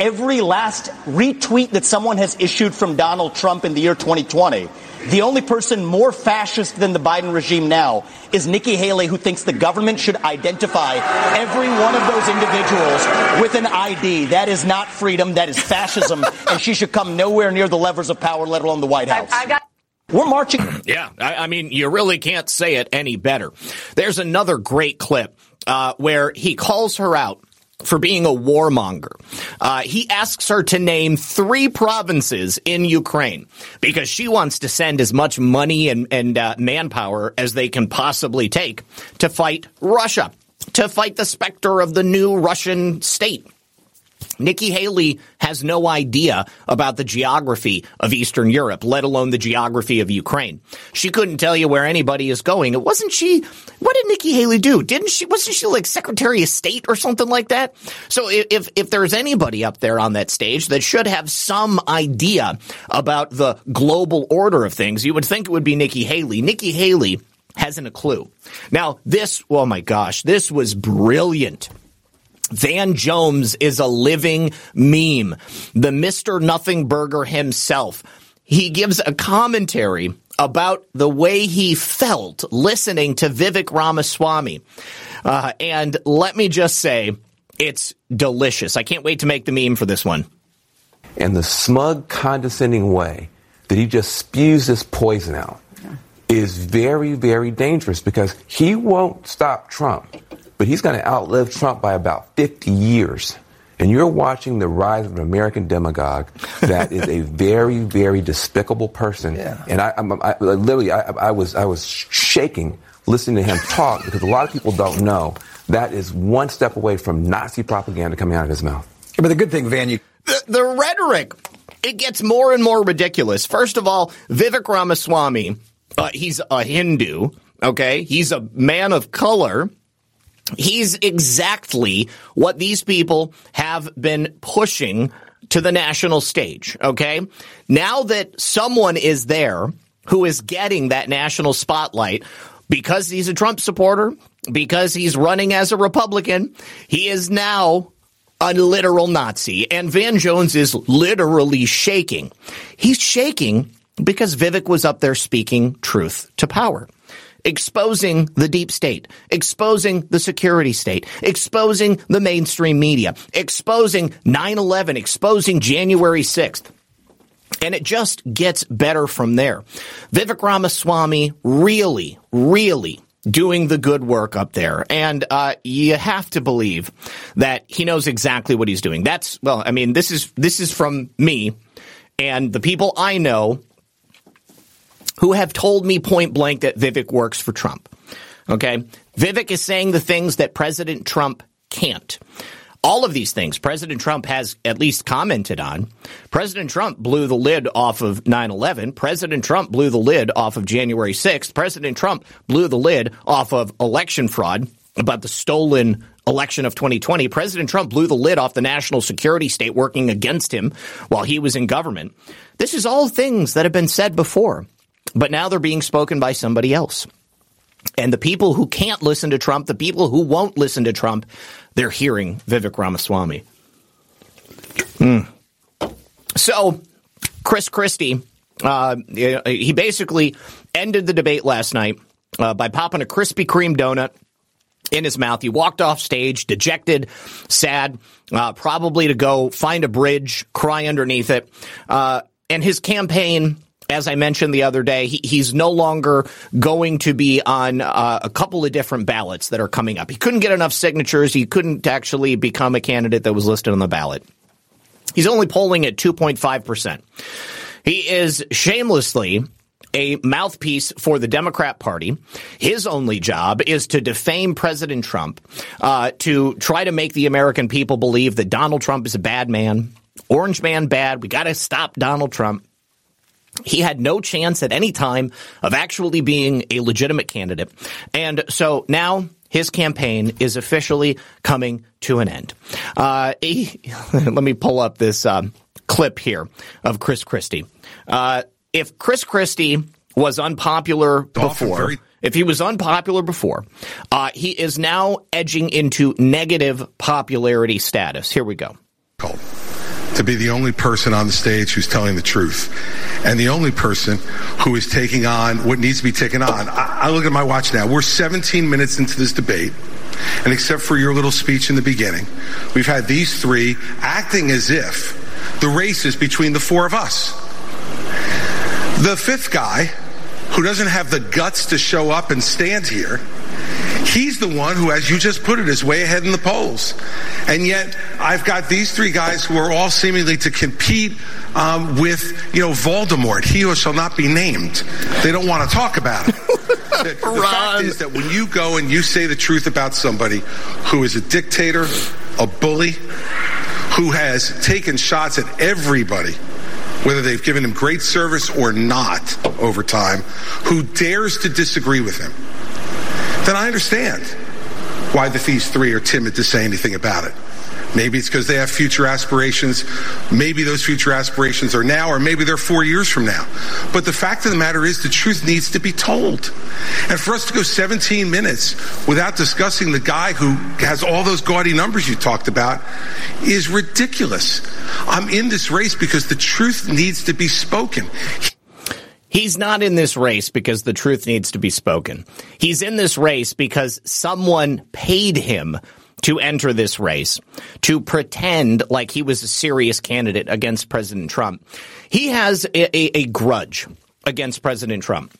Speaker 5: every last retweet that someone has issued from Donald Trump in the year 2020. The only person more fascist than the Biden regime now is Nikki Haley, who thinks the government should identify every one of those individuals with an ID. That is not freedom. That is fascism. and she should come nowhere near the levers of power, let alone the White House. I, I got- we're marching.
Speaker 2: Yeah, I, I, mean, you really can't say it any better. There's another great clip uh, where he calls her out for being a warmonger. Uh, he asks her to name three provinces in Ukraine because she wants to send as much money and, and uh, manpower as they can possibly take to fight Russia, to fight the specter of the new Russian state. Nikki Haley has no idea about the geography of Eastern Europe, let alone the geography of Ukraine. She couldn't tell you where anybody is going. It wasn't she. What did Nikki Haley do? Didn't she? Wasn't she like Secretary of State or something like that? So if if there's anybody up there on that stage that should have some idea about the global order of things, you would think it would be Nikki Haley. Nikki Haley hasn't a clue. Now this, oh my gosh, this was brilliant. Van Jones is a living meme. The Mr. Nothing Burger himself. He gives a commentary about the way he felt listening to Vivek Ramaswamy. Uh, and let me just say, it's delicious. I can't wait to make the meme for this one.
Speaker 6: And the smug, condescending way that he just spews this poison out yeah. is very, very dangerous because he won't stop Trump but he's going to outlive Trump by about 50 years. And you're watching the rise of an American demagogue that is a very, very despicable person. Yeah. And I, I, I literally, I, I, was, I was shaking listening to him talk because a lot of people don't know that is one step away from Nazi propaganda coming out of his mouth.
Speaker 7: Yeah, but the good thing, Van, you.
Speaker 2: The, the rhetoric, it gets more and more ridiculous. First of all, Vivek Ramaswamy, uh, he's a Hindu. Okay. He's a man of color. He's exactly what these people have been pushing to the national stage. Okay. Now that someone is there who is getting that national spotlight because he's a Trump supporter, because he's running as a Republican, he is now a literal Nazi. And Van Jones is literally shaking. He's shaking because Vivek was up there speaking truth to power exposing the deep state, exposing the security state, exposing the mainstream media, exposing 9-11, exposing January 6th. And it just gets better from there. Vivek Ramaswamy really, really doing the good work up there. And uh, you have to believe that he knows exactly what he's doing. That's well, I mean, this is this is from me and the people I know who have told me point blank that Vivek works for Trump. Okay. Vivek is saying the things that President Trump can't. all of these things President Trump has at least commented on. President Trump blew the lid off of 9 11. President Trump blew the lid off of January 6th. President Trump blew the lid off of election fraud about the stolen election of 2020. President Trump blew the lid off the national security state working against him while he was in government. This is all things that have been said before, but now they're being spoken by somebody else. And the people who can't listen to Trump, the people who won't listen to Trump, they're hearing Vivek Ramaswamy. Mm. So, Chris Christie, uh, he basically ended the debate last night uh, by popping a Krispy Kreme donut in his mouth. He walked off stage, dejected, sad, uh, probably to go find a bridge, cry underneath it. Uh, and his campaign as I mentioned the other day, he, he's no longer going to be on uh, a couple of different ballots that are coming up. He couldn't get enough signatures. He couldn't actually become a candidate that was listed on the ballot. He's only polling at 2.5%. He is shamelessly a mouthpiece for the Democrat Party. His only job is to defame President Trump, uh, to try to make the American people believe that Donald Trump is a bad man, orange man bad. We got to stop Donald Trump. He had no chance at any time of actually being a legitimate candidate. And so now his campaign is officially coming to an end. Uh, he, let me pull up this um, clip here of Chris Christie. Uh, if Chris Christie was unpopular before, if he was unpopular before, uh, he is now edging into negative popularity status. Here we go
Speaker 7: to be the only person on the stage who's telling the truth and the only person who is taking on what needs to be taken on. I, I look at my watch now. We're 17 minutes into this debate. And except for your little speech in the beginning, we've had these three acting as if the race is between the four of us. The fifth guy, who doesn't have the guts to show up and stand here, He's the one who, as you just put it, is way ahead in the polls. And yet, I've got these three guys who are all seemingly to compete um, with, you know, Voldemort. He who shall not be named. They don't want to talk about it. the, the fact is that when you go and you say the truth about somebody who is a dictator, a bully, who has taken shots at everybody, whether they've given him great service or not over time, who dares to disagree with him then I understand why the these three are timid to say anything about it. Maybe it's because they have future aspirations. Maybe those future aspirations are now, or maybe they're four years from now. But the fact of the matter is, the truth needs to be told. And for us to go 17 minutes without discussing the guy who has all those gaudy numbers you talked about is ridiculous. I'm in this race because the truth needs to be spoken.
Speaker 2: He's not in this race because the truth needs to be spoken. He's in this race because someone paid him to enter this race, to pretend like he was a serious candidate against President Trump. He has a, a, a grudge against President Trump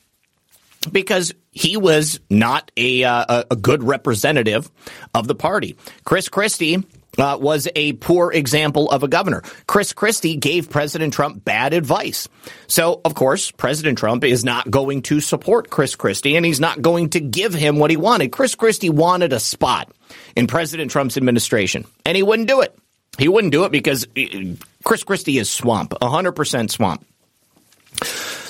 Speaker 2: because he was not a, uh, a good representative of the party. Chris Christie uh, was a poor example of a governor. Chris Christie gave President Trump bad advice. So, of course, President Trump is not going to support Chris Christie and he's not going to give him what he wanted. Chris Christie wanted a spot in President Trump's administration and he wouldn't do it. He wouldn't do it because uh, Chris Christie is swamp, 100% swamp.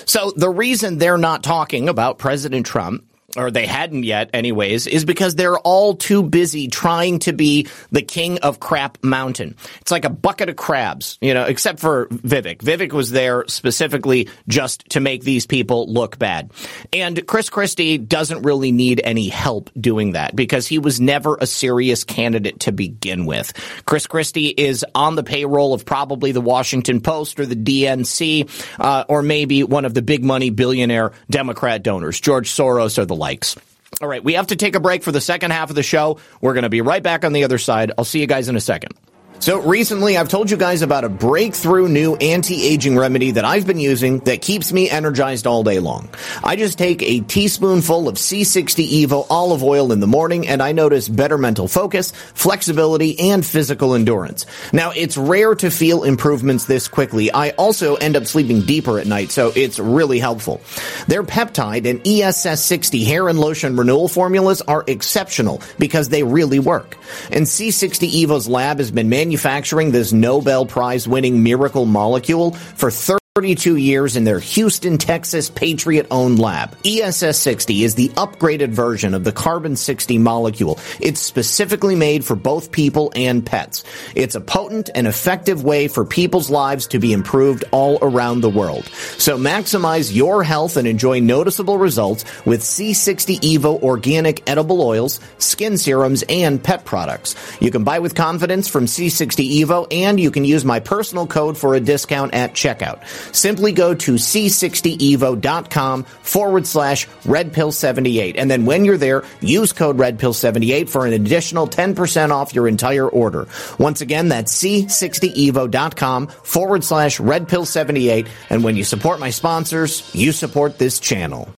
Speaker 2: So the reason they're not talking about President Trump or they hadn't yet anyways, is because they're all too busy trying to be the king of crap mountain. It's like a bucket of crabs, you know, except for Vivek. Vivek was there specifically just to make these people look bad. And Chris Christie doesn't really need any help doing that because he was never a serious candidate to begin with. Chris Christie is on the payroll of probably the Washington Post or the DNC, uh, or maybe one of the big money billionaire Democrat donors, George Soros or the likes. All right, we have to take a break for the second half of the show. We're going to be right back on the other side. I'll see you guys in a second. So recently I've told you guys about a breakthrough new anti-aging remedy that I've been using that keeps me energized all day long. I just take a teaspoonful of C60 Evo olive oil in the morning and I notice better mental focus, flexibility, and physical endurance. Now it's rare to feel improvements this quickly. I also end up sleeping deeper at night, so it's really helpful. Their peptide and ESS60 hair and lotion renewal formulas are exceptional because they really work. And C60 Evo's lab has been manufacturing this Nobel Prize winning miracle molecule for 30 32 years in their Houston, Texas Patriot owned lab. ESS 60 is the upgraded version of the carbon 60 molecule. It's specifically made for both people and pets. It's a potent and effective way for people's lives to be improved all around the world. So maximize your health and enjoy noticeable results with C60 Evo organic edible oils, skin serums, and pet products. You can buy with confidence from C60 Evo and you can use my personal code for a discount at checkout. Simply go to c60evo.com forward slash redpill78. And then when you're there, use code redpill78 for an additional 10% off your entire order. Once again, that's c60evo.com forward slash redpill78. And when you support my sponsors, you support this channel.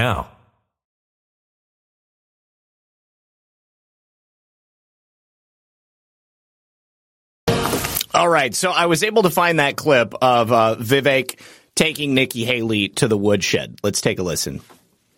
Speaker 1: now.
Speaker 2: All right, so I was able to find that clip of uh, Vivek taking Nikki Haley to the woodshed. Let's take a listen.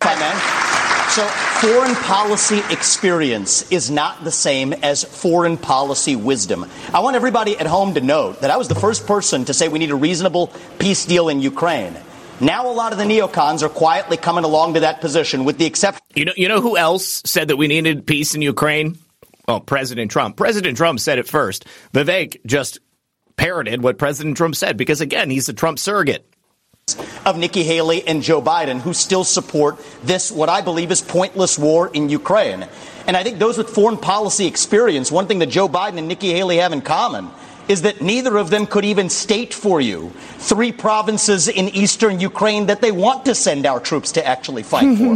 Speaker 5: Hi, man. So, foreign policy experience is not the same as foreign policy wisdom. I want everybody at home to note that I was the first person to say we need a reasonable peace deal in Ukraine. Now a lot of the neocons are quietly coming along to that position, with the exception.
Speaker 2: You know, you know who else said that we needed peace in Ukraine? Well, President Trump. President Trump said it first. Vivek just parroted what President Trump said because, again, he's a Trump surrogate.
Speaker 5: Of Nikki Haley and Joe Biden, who still support this, what I believe is pointless war in Ukraine. And I think those with foreign policy experience, one thing that Joe Biden and Nikki Haley have in common is that neither of them could even state for you three provinces in eastern Ukraine that they want to send our troops to actually fight for.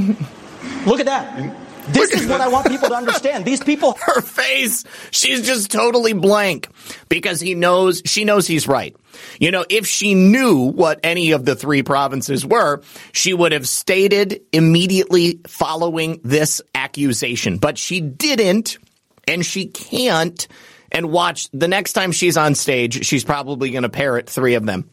Speaker 5: Look at that. This is what I want people to understand. These people.
Speaker 2: Her face, she's just totally blank because he knows, she knows he's right. You know, if she knew what any of the three provinces were, she would have stated immediately following this accusation. But she didn't, and she can't and watch the next time she's on stage, she's probably going to parrot three of them.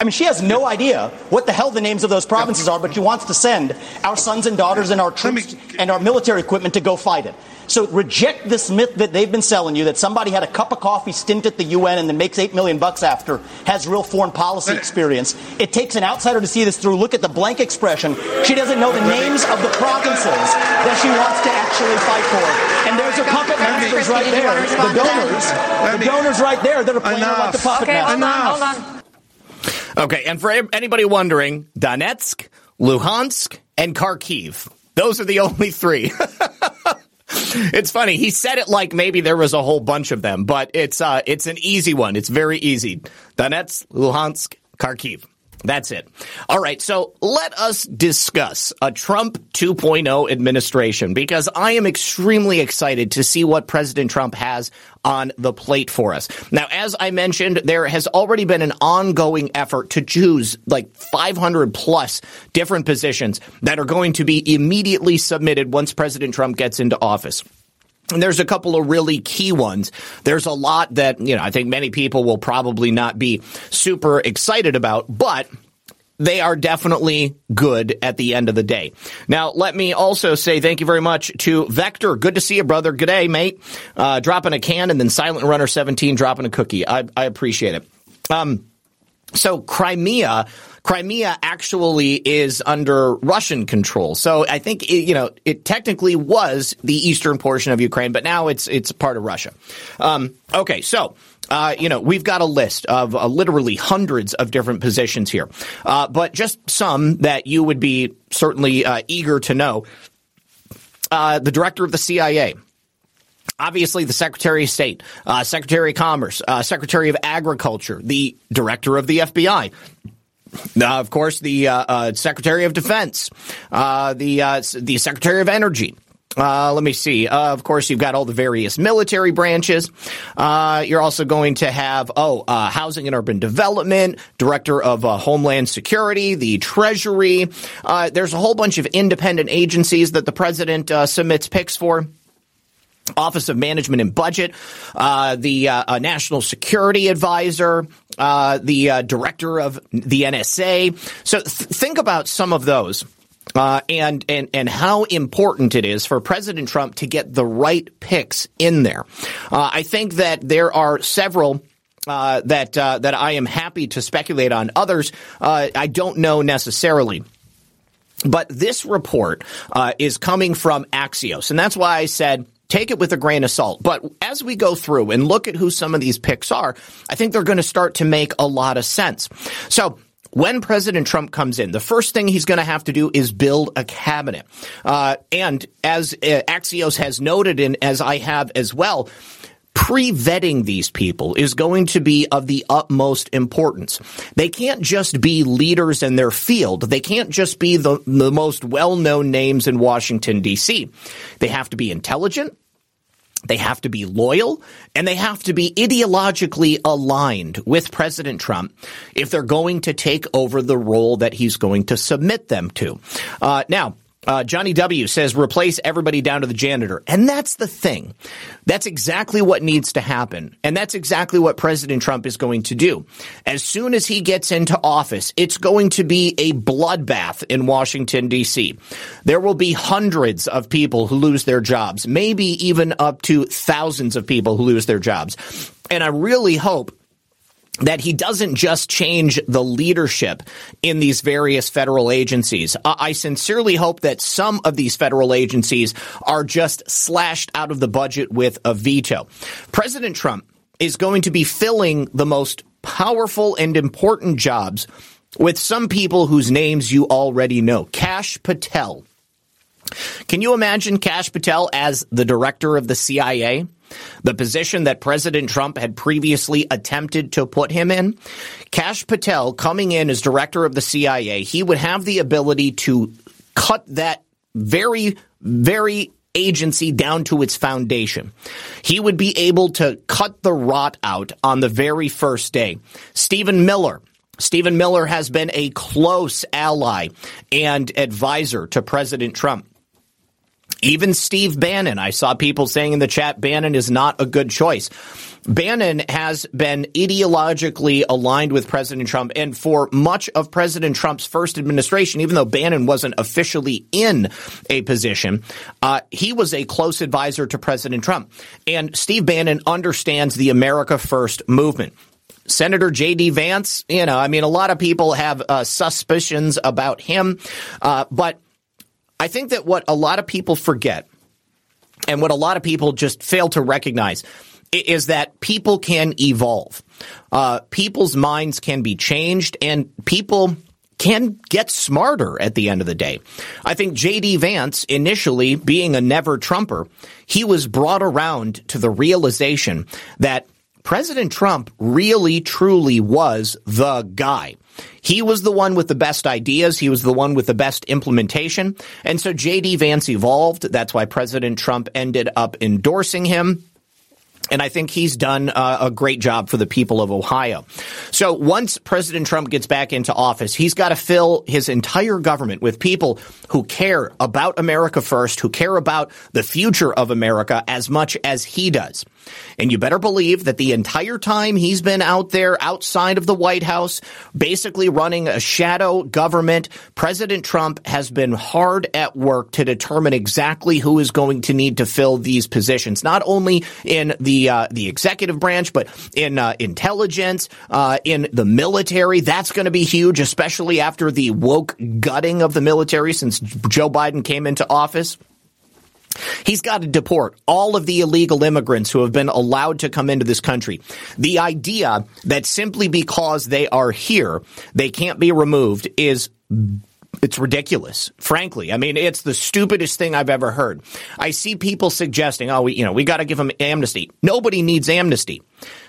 Speaker 5: I mean, she has no idea what the hell the names of those provinces are, but she wants to send our sons and daughters and our troops and our military equipment to go fight it. So reject this myth that they've been selling you that somebody had a cup of coffee stint at the UN and then makes eight million bucks after has real foreign policy experience. It takes an outsider to see this through. Look at the blank expression. She doesn't know the names of the provinces that she wants to actually fight for. And there's her puppet masters right there. The donors. The donors right there that are playing her like the puppet
Speaker 8: okay,
Speaker 5: master.
Speaker 8: Hold on, hold on.
Speaker 2: Okay, and for anybody wondering, Donetsk, Luhansk, and Kharkiv. Those are the only three. it's funny. He said it like maybe there was a whole bunch of them, but it's uh, it's an easy one. It's very easy. Donetsk, Luhansk, Kharkiv. That's it. All right. So let us discuss a Trump 2.0 administration because I am extremely excited to see what President Trump has on the plate for us. Now, as I mentioned, there has already been an ongoing effort to choose like 500 plus different positions that are going to be immediately submitted once President Trump gets into office. And there's a couple of really key ones. There's a lot that, you know, I think many people will probably not be super excited about, but they are definitely good at the end of the day. Now, let me also say thank you very much to Vector. Good to see you, brother. Good day, mate. Uh, dropping a can and then Silent Runner 17 dropping a cookie. I, I appreciate it. Um, so Crimea Crimea actually is under Russian control. So I think it, you know it technically was the eastern portion of Ukraine, but now it's it's part of Russia. Um, okay, so. Uh, you know, we've got a list of uh, literally hundreds of different positions here, uh, but just some that you would be certainly uh, eager to know. Uh, the director of the CIA, obviously the Secretary of State, uh, Secretary of Commerce, uh, Secretary of Agriculture, the Director of the FBI. Uh, of course, the uh, uh, Secretary of Defense, uh, the the Secretary of Energy. let me see. of course, you've got all the various military branches. you're also going to have, oh, Housing and Urban Development, Director of Homeland Security, the Treasury. there's a whole bunch of independent agencies that the president submits picks for. Office of Management and Budget, uh, the uh, uh, National Security Advisor, uh, the uh, Director of the NSA. So th- think about some of those. Uh, and and and how important it is for President Trump to get the right picks in there. I think that there are several uh, that uh, that I am happy to speculate on. Others, uh, I don't know necessarily. But this report is coming from Axios, and that's why I said take it with a grain of salt. But as we go through and look at who some of these picks are, I think they're going to start to make a lot of sense. So when President Trump comes in, the first thing he's going to have to do is build a cabinet. Uh, and as uh, Axios has noted, and as I have as well, pre-vetting these people is going to be of the utmost importance. They can't just be leaders in their field. They can't just be the, the most well-known names in Washington, D.C. They have to be intelligent. They have to be loyal and they have to be ideologically aligned with President Trump if they're going to take over the role that he's going to submit them to. Uh, now, uh, Johnny W says replace everybody down to the janitor. And that's the thing. That's exactly what needs to happen. And that's exactly what President Trump is going to do. As soon as he gets into office, it's going to be a bloodbath in Washington, D.C. There will be hundreds of people who lose their jobs, maybe even up to thousands of people who lose their jobs. And I really hope that he doesn't just change the leadership in these various federal agencies. I sincerely hope that some of these federal agencies are just slashed out of the budget with a veto. President Trump is going to be filling the most powerful and important jobs with some people whose names you already know. Kash Patel. Can you imagine Kash Patel as the director of the CIA? The position that President Trump had previously attempted to put him in. Kash Patel coming in as director of the CIA, he would have the ability to cut that very, very agency down to its foundation. He would be able to cut the rot out on the very first day. Stephen Miller, Stephen Miller has been a close ally and advisor to President Trump. Even Steve Bannon, I saw people saying in the chat, Bannon is not a good choice. Bannon has been ideologically aligned with President Trump, and for much of President Trump's first administration, even though Bannon wasn't officially in a position, uh, he was a close advisor to President Trump. And Steve Bannon understands the America First movement. Senator J.D. Vance, you know, I mean, a lot of people have uh, suspicions about him, uh, but I think that what a lot of people forget and what a lot of people just fail to recognize is that people can evolve. Uh, people's minds can be changed and people can get smarter at the end of the day. I think J.D. Vance, initially being a never Trumper, he was brought around to the realization that President Trump really truly was the guy. He was the one with the best ideas. He was the one with the best implementation. And so JD Vance evolved. That's why President Trump ended up endorsing him. And I think he's done uh, a great job for the people of Ohio. So once President Trump gets back into office, he's got to fill his entire government with people who care about America first, who care about the future of America as much as he does. And you better believe that the entire time he's been out there outside of the White House, basically running a shadow government, President Trump has been hard at work to determine exactly who is going to need to fill these positions, not only in the uh, the executive branch, but in uh, intelligence, uh, in the military. That's going to be huge, especially after the woke gutting of the military since Joe Biden came into office. He's got to deport all of the illegal immigrants who have been allowed to come into this country. The idea that simply because they are here, they can't be removed is it's ridiculous, frankly. I mean, it's the stupidest thing I've ever heard. I see people suggesting, oh, we, you know, we got to give them amnesty. Nobody needs amnesty.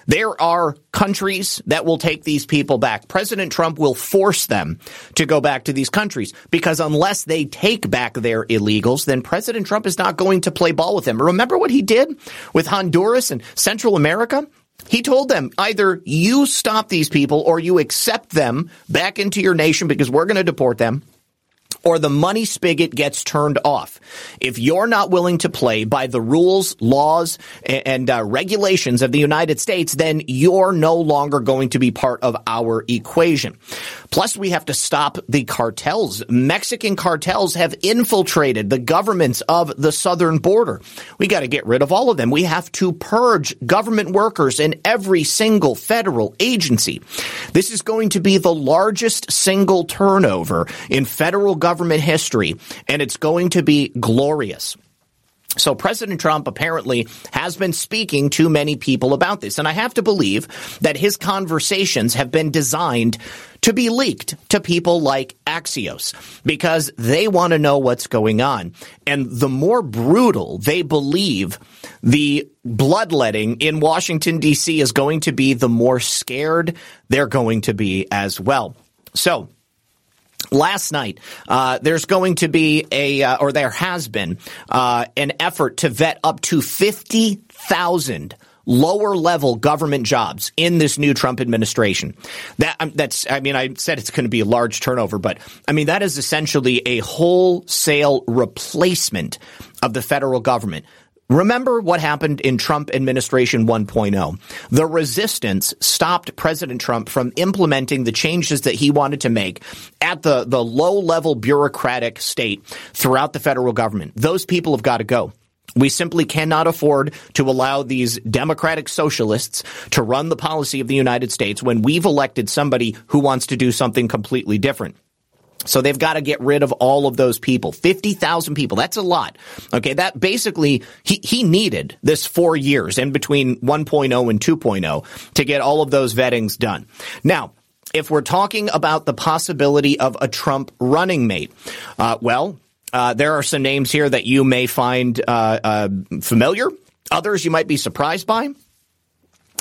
Speaker 2: There are countries that will take these people back. President Trump will force them to go back to these countries because unless they take back their illegals, then President Trump is not going to play ball with them. Remember what he did with Honduras and Central America? He told them either you stop these people or you accept them back into your nation because we're going to deport them or the money spigot gets turned off. If you're not willing to play by the rules, laws, and uh, regulations of the United States, then you're no longer going to be part of our equation. Plus, we have to stop the cartels. Mexican cartels have infiltrated the governments of the southern border. We got to get rid of all of them. We have to purge government workers in every single federal agency. This is going to be the largest single turnover in federal government history, and it's going to be glorious. So President Trump apparently has been speaking to many people about this. And I have to believe that his conversations have been designed to be leaked to people like Axios because they want to know what's going on. And the more brutal they believe the bloodletting in Washington, D.C. is going to be, the more scared they're going to be as well. So Last night, uh, there's going to be a, uh, or there has been, uh, an effort to vet up to 50,000 lower level government jobs in this new Trump administration. That um, that's I mean I said it's going to be a large turnover, but I mean that is essentially a wholesale replacement of the federal government. Remember what happened in Trump administration 1.0. The resistance stopped President Trump from implementing the changes that he wanted to make at the, the low level bureaucratic state throughout the federal government. Those people have got to go. We simply cannot afford to allow these democratic socialists to run the policy of the United States when we've elected somebody who wants to do something completely different. So they've got to get rid of all of those people. 50,000 people. That's a lot. Okay. That basically, he, he needed this four years in between 1.0 and 2.0 to get all of those vettings done. Now, if we're talking about the possibility of a Trump running mate, uh, well, uh, there are some names here that you may find uh, uh familiar. Others you might be surprised by.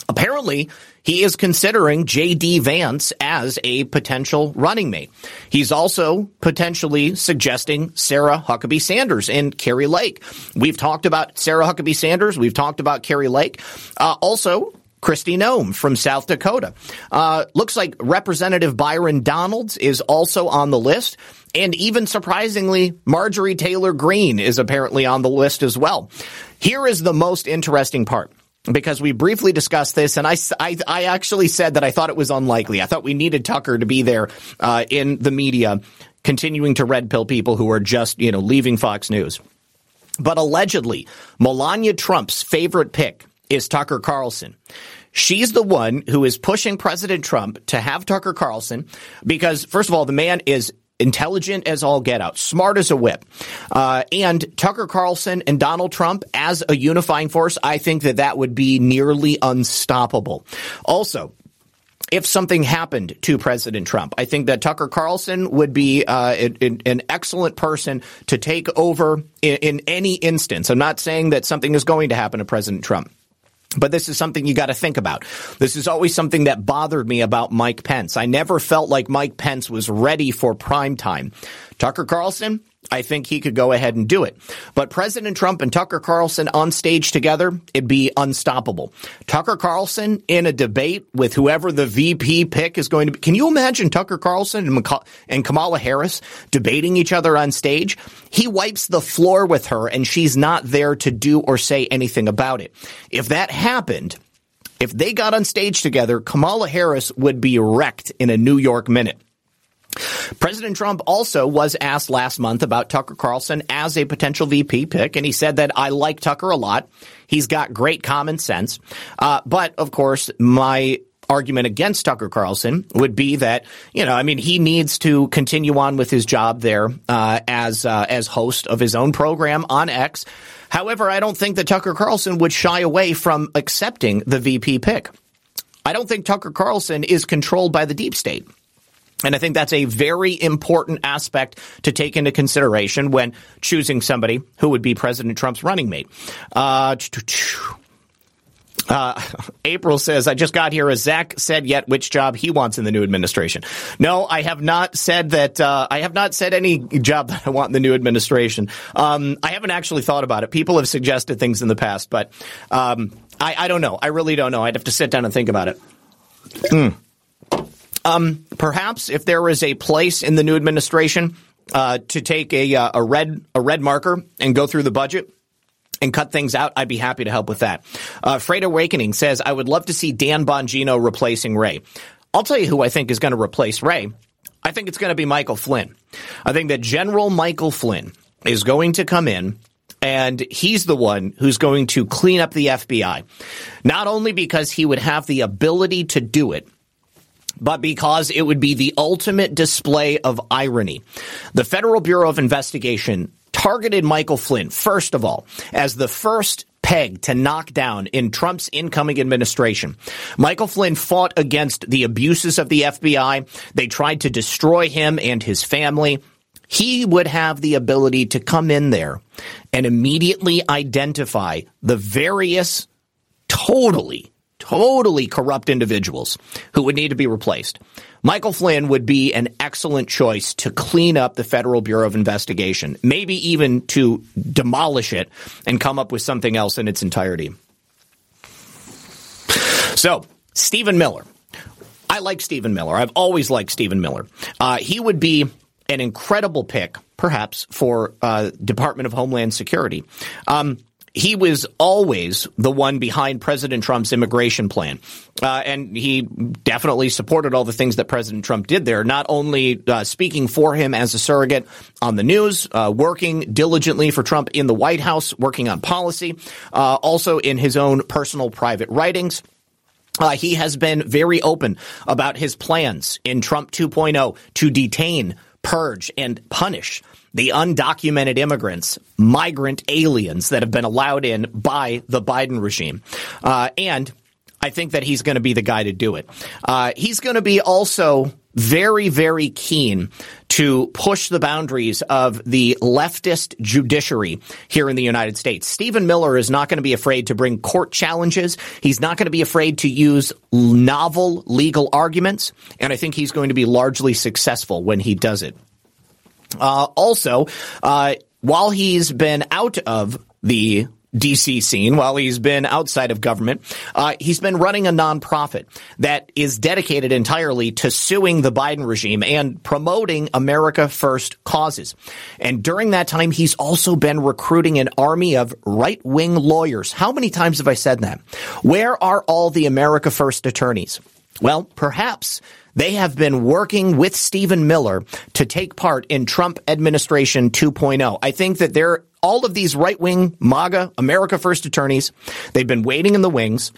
Speaker 2: Apparently, he is considering J.D. Vance as a potential running mate. He's also potentially suggesting Sarah Huckabee Sanders and Kari Lake. We've talked about Sarah Huckabee Sanders. We've talked about Kari Lake. Uh, also, Kristi Noem from South Dakota. Uh, looks like Representative Byron Donalds is also on the list. And even surprisingly, Marjorie Taylor Greene is apparently on the list as well. Here is the most interesting part because we briefly discussed this, and I, I, I, actually said that I thought it was unlikely. I thought we needed Tucker to be there uh, in the media, continuing to red pill people who are just you know leaving Fox News. But allegedly, Melania Trump's favorite pick is Tucker Carlson. She's the one who is pushing President Trump to have Tucker Carlson because, first of all, the man is intelligent as all get out, smart as a whip. Uh, and Tucker Carlson and Donald Trump as a unifying force, I think that that would be nearly unstoppable. Also, if something happened to President Trump. I think that Tucker Carlson would be uh, an excellent person to take over in, in any instance. I'm not saying that something is going to happen to President Trump. But this is something you got to think about. This is always something that bothered me about Mike Pence. I never felt like Mike Pence was ready for prime time. Tucker Carlson, I think he could go ahead and do it. But President Trump and Tucker Carlson on stage together, it'd be unstoppable. Tucker Carlson in a debate with whoever the VP pick is going to be. Can you imagine Tucker Carlson and, Kamala Harris debating each other on stage? He wipes the floor with her and she's not there to do or say anything about it. If that happened, if they got on stage together, Kamala Harris would be wrecked in a New York minute. President Trump also was asked last month about Tucker Carlson as a potential VP pick, and he said that I like Tucker a lot. He's got great common sense. Uh, but of course, my argument against Tucker Carlson would be that you know, I mean, he needs to continue on with his job there uh, as uh, as host of his own program on X. However, I don't think that Tucker Carlson would shy away from accepting the VP pick. I don't think Tucker Carlson is controlled by the deep state. And I think that's a very important aspect to take into consideration when choosing somebody who would be President Trump's running mate. Uh, uh, April says, I just got here. Has Zak said yet which job he wants in the new administration? No, I have not said that. Uh, I have not said any job that I want in the new administration. Um, I haven't actually thought about it. People have suggested things in the past, but um, I, I, don't know. I really don't know. I'd have to sit down and think about it. Mm. Um, perhaps if there is a place in the new administration uh, to take a, uh, a red a red marker and go through the budget and cut things out, I'd be happy to help with that. Uh, Freight Awakening says, I would love to see Dan Bongino replacing Wray. I'll tell you who I think is going to replace Wray. I think it's going to be Michael Flynn. I think that General Michael Flynn is going to come in and he's the one who's going to clean up the FBI. Not only because he would have the ability to do it, but because it would be the ultimate display of irony. The Federal Bureau of Investigation targeted Michael Flynn, first of all, as the first peg to knock down in Trump's incoming administration. Michael Flynn fought against the abuses of the FBI. They tried to destroy him and his family. He would have the ability to come in there and immediately identify the various totally totally corrupt individuals who would need to be replaced. Michael Flynn would be an excellent choice to clean up the Federal Bureau of Investigation, maybe even to demolish it and come up with something else in its entirety. So, Stephen Miller. I like Stephen Miller. I've always liked Stephen Miller. Uh, he would be an incredible pick, perhaps, for uh, Department of Homeland Security. Um, he was always the one behind President Trump's immigration plan. Uh, and he definitely supported all the things that President Trump did there, not only uh, speaking for him as a surrogate on the news, uh, working diligently for Trump in the White House, working on policy, uh, also in his own personal private writings. Uh, he has been very open about his plans in Trump 2.0 to detain, purge, and punish the undocumented immigrants, migrant aliens that have been allowed in by the Biden regime. Uh, and I think that he's going to be the guy to do it. Uh, he's going to be also very, very keen to push the boundaries of the leftist judiciary here in the United States. Stephen Miller is not going to be afraid to bring court challenges. He's not going to be afraid to use novel legal arguments. And I think he's going to be largely successful when he does it. Uh, also, uh, while he's been out of the DC scene, while he's been outside of government, uh, he's been running a nonprofit that is dedicated entirely to suing the Biden regime and promoting America First causes. And during that time, he's also been recruiting an army of right wing lawyers. How many times have I said that? Where are all the America First attorneys? Well, perhaps they have been working with Stephen Miller to take part in Trump administration 2.0. I think that they're all of these right wing MAGA America First attorneys, they've been waiting in the wings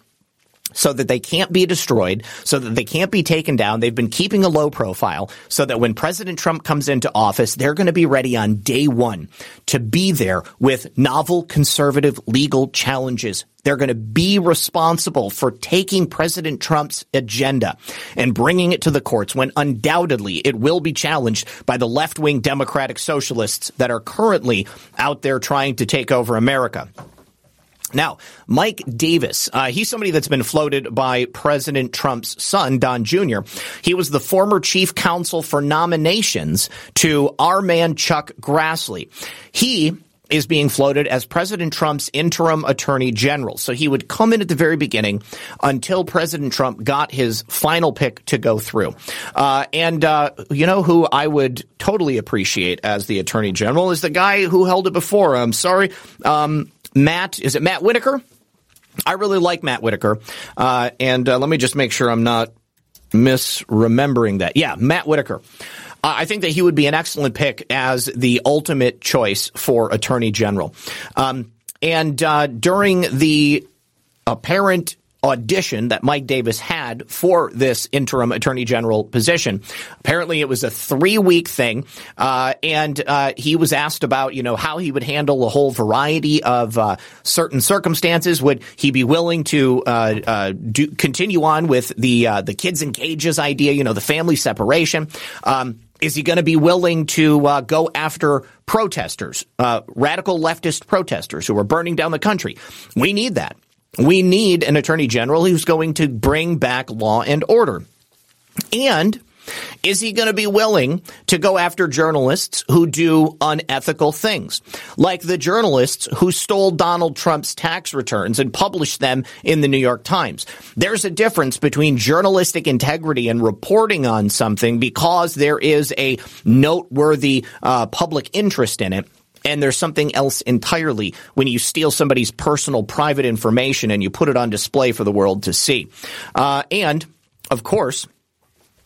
Speaker 2: so that they can't be destroyed, so that they can't be taken down. They've been keeping a low profile so that when President Trump comes into office, they're going to be ready on day one to be there with novel conservative legal challenges. They're going to be responsible for taking President Trump's agenda and bringing it to the courts when undoubtedly it will be challenged by the left wing Democratic socialists that are currently out there trying to take over America. Now, Mike Davis, uh, he's somebody that's been floated by President Trump's son, Don Jr. He was the former chief counsel for nominations to our man, Chuck Grassley. He is being floated as President Trump's interim attorney general. So he would come in at the very beginning until President Trump got his final pick to go through. Uh, and, uh, you know who I would totally appreciate as the attorney general is the guy who held it before. I'm sorry. Um, Matt, is it Matt Whitaker? I really like Matt Whitaker. Uh, and uh, let me just make sure I'm not misremembering that. Yeah, Matt Whitaker. Uh, I think that he would be an excellent pick as the ultimate choice for attorney general. Um, and uh, during the apparent audition that Mike Davis had for this interim attorney general position. Apparently, it was a three week thing, uh, and uh, he was asked about you know how he would handle a whole variety of uh, certain circumstances. Would he be willing to uh, uh, do, continue on with the uh, the kids in cages idea? You know, the family separation. Um, is he going to be willing to uh, go after protesters, uh, radical leftist protesters who are burning down the country? We need that. We need an attorney general who's going to bring back law and order. And is he going to be willing to go after journalists who do unethical things? Like the journalists who stole Donald Trump's tax returns and published them in the New York Times. There's a difference between journalistic integrity and reporting on something because there is a noteworthy uh, public interest in it and there's something else entirely when you steal somebody's personal private information and you put it on display for the world to see. Uh, and, of course,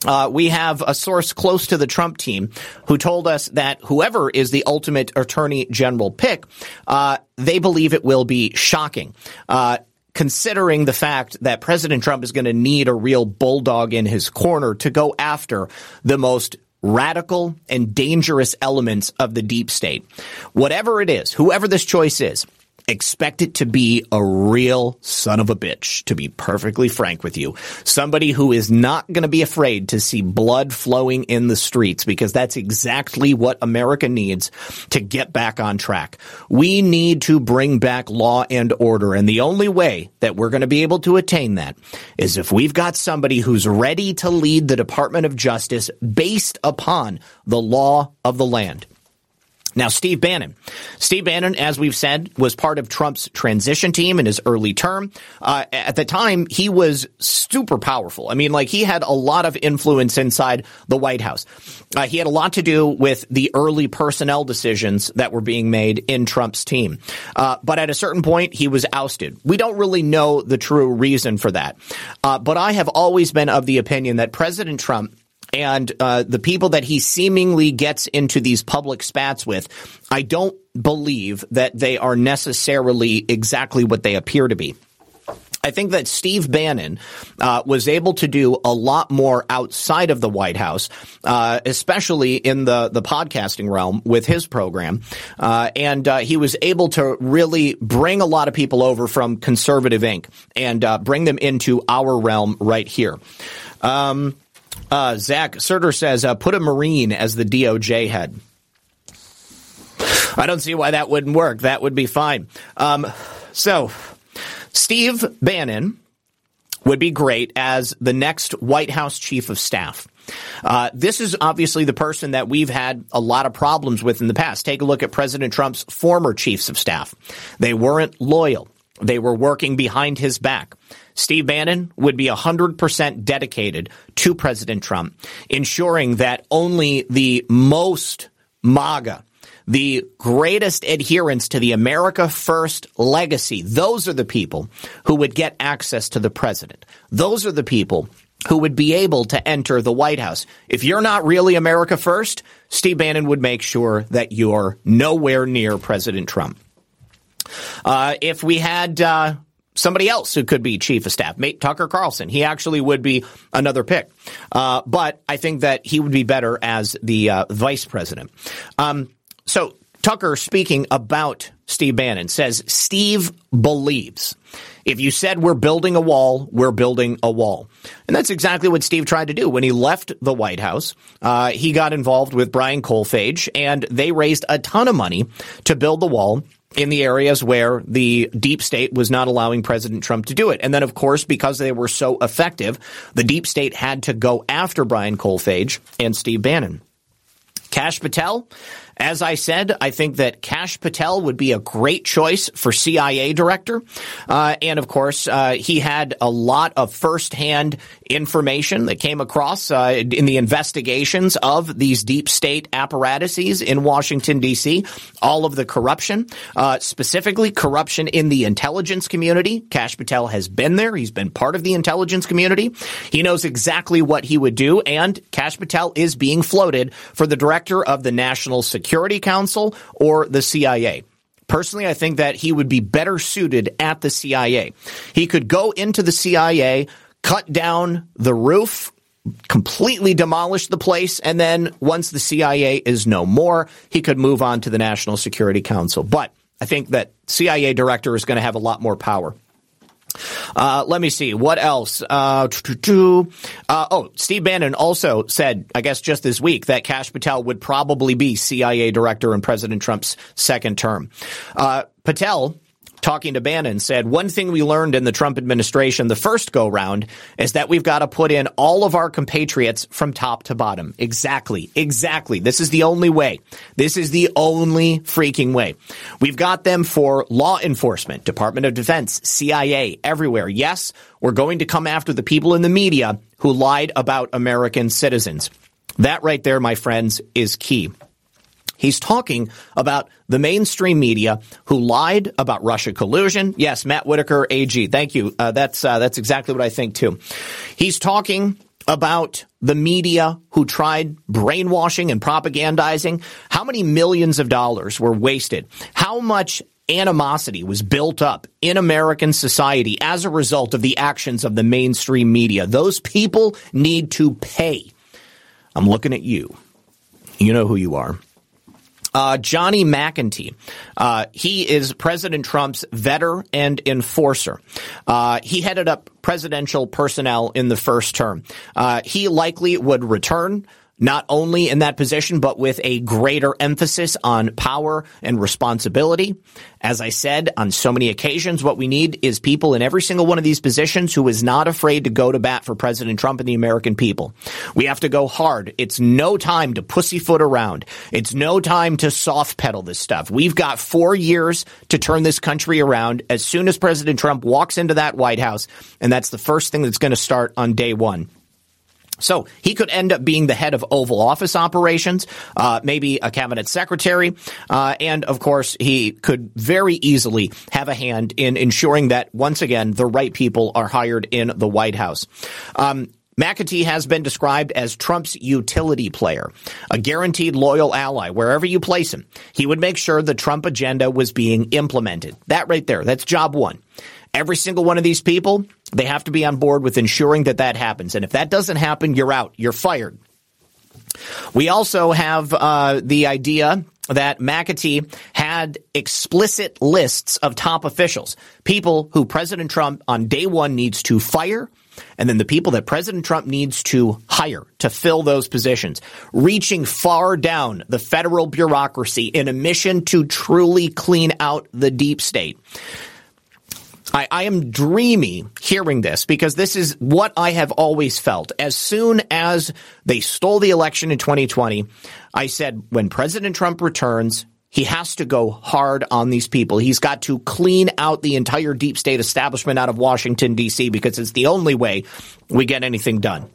Speaker 2: uh, we have a source close to the Trump team who told us that whoever is the ultimate attorney general pick, uh, they believe it will be shocking. Uh, considering the fact that President Trump is going to need a real bulldog in his corner to go after the most radical and dangerous elements of the deep state. Whatever it is, whoever this choice is, expect it to be a real son of a bitch, to be perfectly frank with you. Somebody who is not going to be afraid to see blood flowing in the streets because that's exactly what America needs to get back on track. We need to bring back law and order. And the only way that we're going to be able to attain that is if we've got somebody who's ready to lead the Department of Justice based upon the law of the land. Now, Steve Bannon. Steve Bannon, as we've said, was part of Trump's transition team in his early term. Uh, at the time, he was super powerful. I mean, like he had a lot of influence inside the White House. Uh, he had a lot to do with the early personnel decisions that were being made in Trump's team. Uh, but at a certain point, he was ousted. We don't really know the true reason for that. Uh, but I have always been of the opinion that President Trump and uh, the people that he seemingly gets into these public spats with, I don't believe that they are necessarily exactly what they appear to be. I think that Steve Bannon uh, was able to do a lot more outside of the White House, uh, especially in the the podcasting realm with his program, uh, and uh, he was able to really bring a lot of people over from Conservative Inc. and uh, bring them into our realm right here. Um, uh, Zach Serter says, uh, put a Marine as the DOJ head. I don't see why that wouldn't work. That would be fine. Um, so, Steve Bannon would be great as the next White House chief of staff. Uh, this is obviously the person that we've had a lot of problems with in the past. Take a look at President Trump's former chiefs of staff. They weren't loyal. They were working behind his back. Steve Bannon would be 100% dedicated to President Trump, ensuring that only the most MAGA, the greatest adherents to the America First legacy, those are the people who would get access to the president. Those are the people who would be able to enter the White House. If you're not really America First, Steve Bannon would make sure that you're nowhere near President Trump. Uh, if we had uh, somebody else who could be chief of staff, Mate Tucker Carlson. He actually would be another pick. Uh, but I think that he would be better as the uh, vice president. Um, so Tucker speaking about Steve Bannon says Steve believes. If you said we're building a wall, we're building a wall. And that's exactly what Steve tried to do. When he left the White House, uh, he got involved with Brian Kolfage and they raised a ton of money to build the wall in the areas where the deep state was not allowing President Trump to do it. And then, of course, because they were so effective, the deep state had to go after Brian Kolfage and Steve Bannon. Kash Patel, As I said, I think that Kash Patel would be a great choice for CIA director. Uh, and of course, uh, he had a lot of firsthand information that came across uh, in the investigations of these deep state apparatuses in Washington, D.C., all of the corruption, uh, specifically corruption in the intelligence community. Kash Patel has been there. He's been part of the intelligence community. He knows exactly what he would do. And Kash Patel is being floated for the director of the National Security Council or the CIA. Personally, I think that he would be better suited at the CIA. He could go into the CIA, cut down the roof, completely demolish the place, and then once the CIA is no more, he could move on to the National Security Council. But I think that CIA director is going to have a lot more power. Uh, let me see what else. Uh, uh, oh, Steve Bannon also said, I guess just this week, that Kash Patel would probably be CIA director in President Trump's second term. Uh, Patel talking to Bannon, said one thing we learned in the Trump administration the first go round is that we've got to put in all of our compatriots from top to bottom. Exactly. Exactly. This is the only way. This is the only freaking way. We've got them for law enforcement, Department of Defense, CIA, everywhere. Yes, we're going to come after the people in the media who lied about American citizens. That right there, my friends, is key. He's talking about the mainstream media who lied about Russia collusion. Yes, Matt Whitaker, AG. Thank you. Uh, that's uh, that's exactly what I think too. He's talking about the media who tried brainwashing and propagandizing. How many millions of dollars were wasted? How much animosity was built up in American society as a result of the actions of the mainstream media? Those people need to pay. I'm looking at you. You know who you are. Uh, Johnny McEntee. Uh, he is President Trump's vetter and enforcer. Uh, he headed up presidential personnel in the first term. Uh, he likely would return not only in that position, but with a greater emphasis on power and responsibility. As I said on so many occasions, what we need is people in every single one of these positions who is not afraid to go to bat for President Trump and the American people. We have to go hard. It's no time to pussyfoot around. It's no time to soft pedal this stuff. We've got four years to turn this country around as soon as President Trump walks into that White House. And that's the first thing that's going to start on day one. So he could end up being the head of Oval Office operations, uh, maybe a cabinet secretary, uh, and of course he could very easily have a hand in ensuring that once again the right people are hired in the White House. Um, McEntee has been described as Trump's utility player, a guaranteed loyal ally wherever you place him. He would make sure the Trump agenda was being implemented. That right there, that's job one. Every single one of these people, they have to be on board with ensuring that that happens. And if that doesn't happen, you're out. You're fired. We also have uh, the idea that McEntee had explicit lists of top officials, people who President Trump on day one needs to fire, and then the people that President Trump needs to hire to fill those positions, reaching far down the federal bureaucracy in a mission to truly clean out the deep state. I, I am dreamy hearing this because this is what I have always felt. As soon as they stole the election in 2020, I said, when President Trump returns, he has to go hard on these people. He's got to clean out the entire deep state establishment out of Washington, D.C., because it's the only way we get anything done.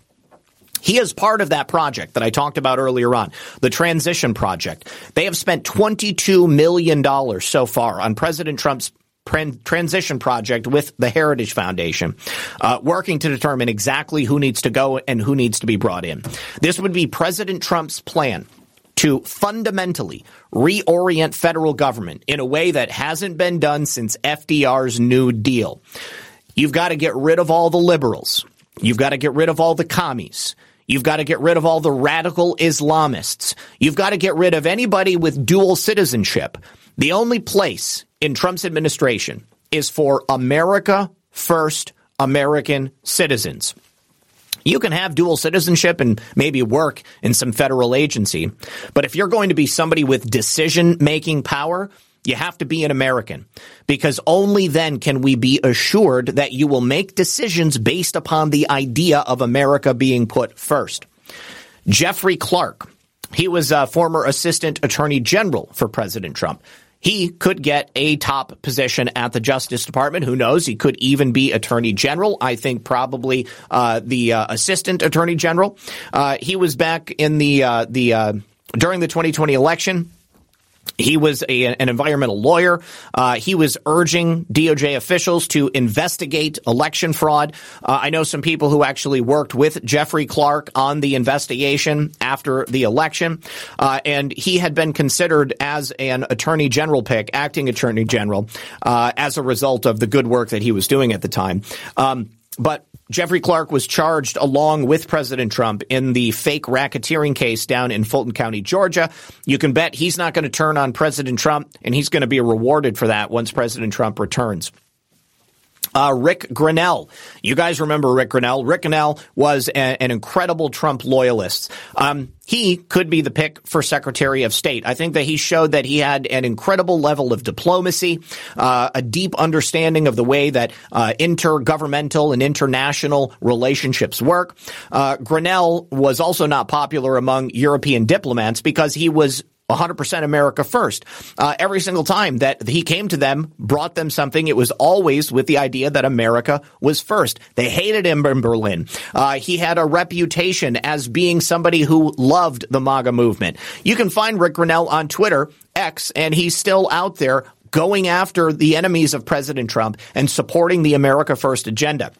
Speaker 2: He is part of that project that I talked about earlier on, the transition project. They have spent $22 million so far on President Trump's transition project with the Heritage Foundation, uh, working to determine exactly who needs to go and who needs to be brought in. This would be President Trump's plan to fundamentally reorient federal government in a way that hasn't been done since FDR's New Deal. You've got to get rid of all the liberals. You've got to get rid of all the commies. You've got to get rid of all the radical Islamists. You've got to get rid of anybody with dual citizenship. The only place in Trump's administration is for America first American citizens. You can have dual citizenship and maybe work in some federal agency, but if you're going to be somebody with decision making power, you have to be an American because only then can we be assured that you will make decisions based upon the idea of America being put first. Jeffrey Clark He was a former assistant attorney general for President Trump. He could get a top position at the Justice Department. Who knows? He could even be Attorney General. I think probably uh, the uh, Assistant Attorney General. Uh, he was back in the uh, the uh, during the 2020 election. He was a, an environmental lawyer. Uh, he was urging DOJ officials to investigate election fraud. Uh, I know some people who actually worked with Jeffrey Clark on the investigation after the election, uh, and he had been considered as an attorney general pick, acting attorney general, uh, as a result of the good work that he was doing at the time. Um, but Jeffrey Clark was charged along with President Trump in the fake racketeering case down in Fulton County, Georgia. You can bet he's not going to turn on President Trump, and he's going to be rewarded for that once President Trump returns. Uh, Ric Grenell. You guys remember Rick Grenell. Rick Grenell was a, an incredible Trump loyalist. Um, he could be the pick for Secretary of State. I think that he showed that he had an incredible level of diplomacy, uh, a deep understanding of the way that uh, intergovernmental and international relationships work. Uh, Grenell was also not popular among European diplomats because he was 100% America first. Uh, every single time that he came to them, brought them something, it was always with the idea that America was first. They hated him in Berlin. Uh, he had a reputation as being somebody who loved the MAGA movement. You can find Rick Grenell on Twitter, X, and he's still out there going after the enemies of President Trump and supporting the America First agenda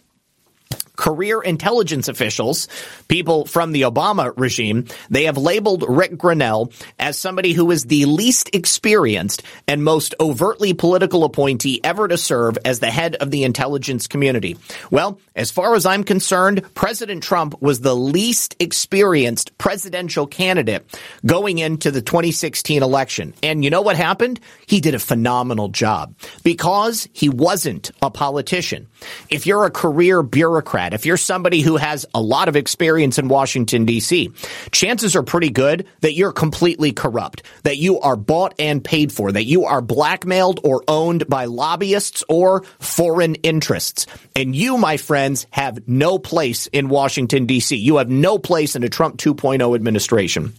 Speaker 2: career intelligence officials, people from the Obama regime, they have labeled Rick Grenell as somebody who is the least experienced and most overtly political appointee ever to serve as the head of the intelligence community. Well, as far as I'm concerned, President Trump was the least experienced presidential candidate going into the 2016 election. And you know what happened? He did a phenomenal job because he wasn't a politician. If you're a career bureaucrat. If you're somebody who has a lot of experience in Washington, D.C., chances are pretty good that you're completely corrupt, that you are bought and paid for, that you are blackmailed or owned by lobbyists or foreign interests. And you, my friends, have no place in Washington, D.C. You have no place in a Trump 2.0 administration.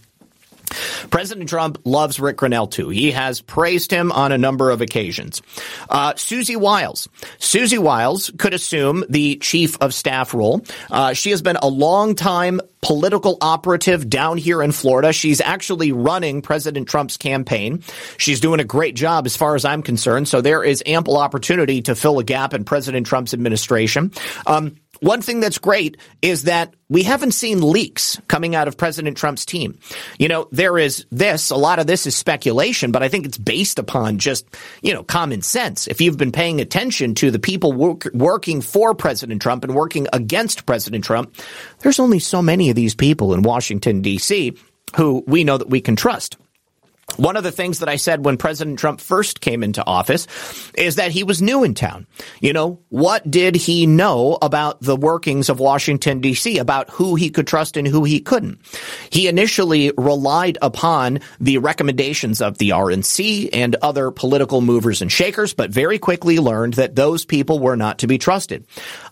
Speaker 2: President Trump loves Rick Grenell too. He has praised him on a number of occasions. Uh, Susie Wiles. Susie Wiles could assume the chief of staff role. Uh, she has been a long time political operative down here in Florida. She's actually running President Trump's campaign. She's doing a great job as far as I'm concerned. So there is ample opportunity to fill a gap in President Trump's administration. Um, one thing that's great is that we haven't seen leaks coming out of President Trump's team. You know, there is this, a lot of this is speculation, but I think it's based upon just, you know, common sense. If you've been paying attention to the people work, working for President Trump and working against President Trump, there's only so many of these people in Washington, D.C. who we know that we can trust. One of the things that I said when President Trump first came into office is that he was new in town. You know, what did he know about the workings of Washington DC, about who he could trust and who he couldn't? He initially relied upon the recommendations of the RNC and other political movers and shakers, but very quickly learned that those people were not to be trusted.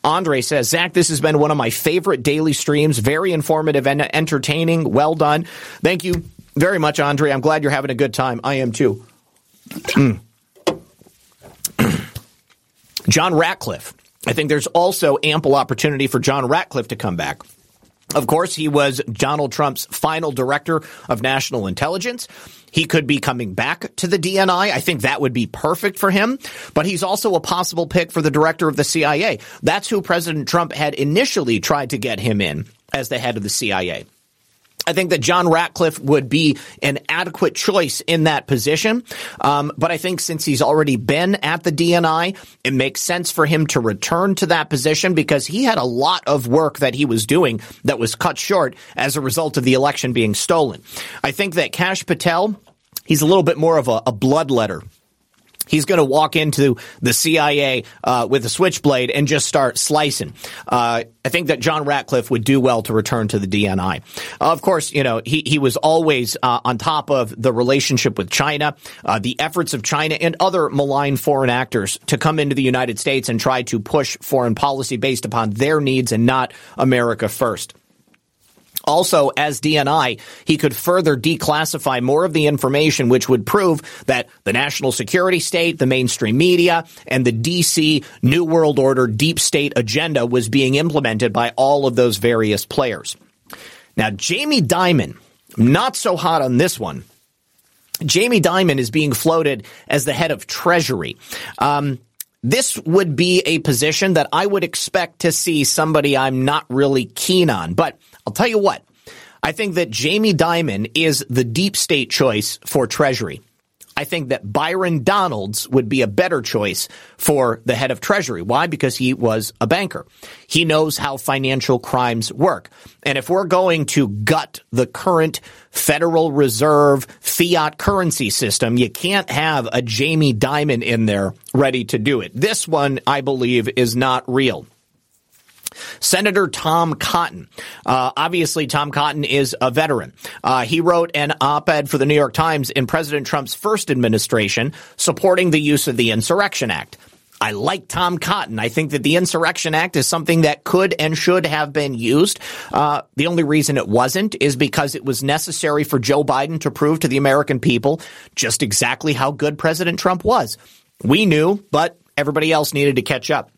Speaker 2: Andre says, Zak, this has been one of my favorite daily streams, very informative and entertaining. Well done. Thank you very much, Andre. I'm glad you're having a good time. I am too. Mm. John Ratcliffe. I think there's also ample opportunity for John Ratcliffe to come back. Of course, he was Donald Trump's final director of national intelligence. He could be coming back to the DNI. I think that would be perfect for him. But he's also a possible pick for the director of the CIA. That's who President Trump had initially tried to get him in as the head of the CIA. I think that John Ratcliffe would be an adequate choice in that position. Um, but I think since he's already been at the DNI, it makes sense for him to return to that position because he had a lot of work that he was doing that was cut short as a result of the election being stolen. I think that Kash Patel, he's a little bit more of a, a bloodletter He's going to walk into the CIA uh, with a switchblade and just start slicing. Uh, I think that John Ratcliffe would do well to return to the DNI. Uh, of course, you know he he was always uh, on top of the relationship with China, uh, the efforts of China and other malign foreign actors to come into the United States and try to push foreign policy based upon their needs and not America first. Also, as DNI, he could further declassify more of the information, which would prove that the national security state, the mainstream media, and the DC New World Order deep state agenda was being implemented by all of those various players. Now, Jamie Dimon, not so hot on this one. Jamie Dimon is being floated as the head of Treasury. Um, this would be a position that I would expect to see somebody I'm not really keen on. But I'll tell you what, I think that Jamie Dimon is the deep state choice for Treasury. I think that Byron Donalds would be a better choice for the head of Treasury. Why? Because he was a banker. He knows how financial crimes work. And if we're going to gut the current Federal Reserve fiat currency system, you can't have a Jamie Dimon in there ready to do it. This one, I believe, is not real. Senator Tom Cotton. Uh, obviously, Tom Cotton is a veteran. Uh, he wrote an op-ed for the New York Times in President Trump's first administration supporting the use of the Insurrection Act. I like Tom Cotton. I think that the Insurrection Act is something that could and should have been used. Uh, the only reason it wasn't is because it was necessary for Joe Biden to prove to the American people just exactly how good President Trump was. We knew, but everybody else needed to catch up.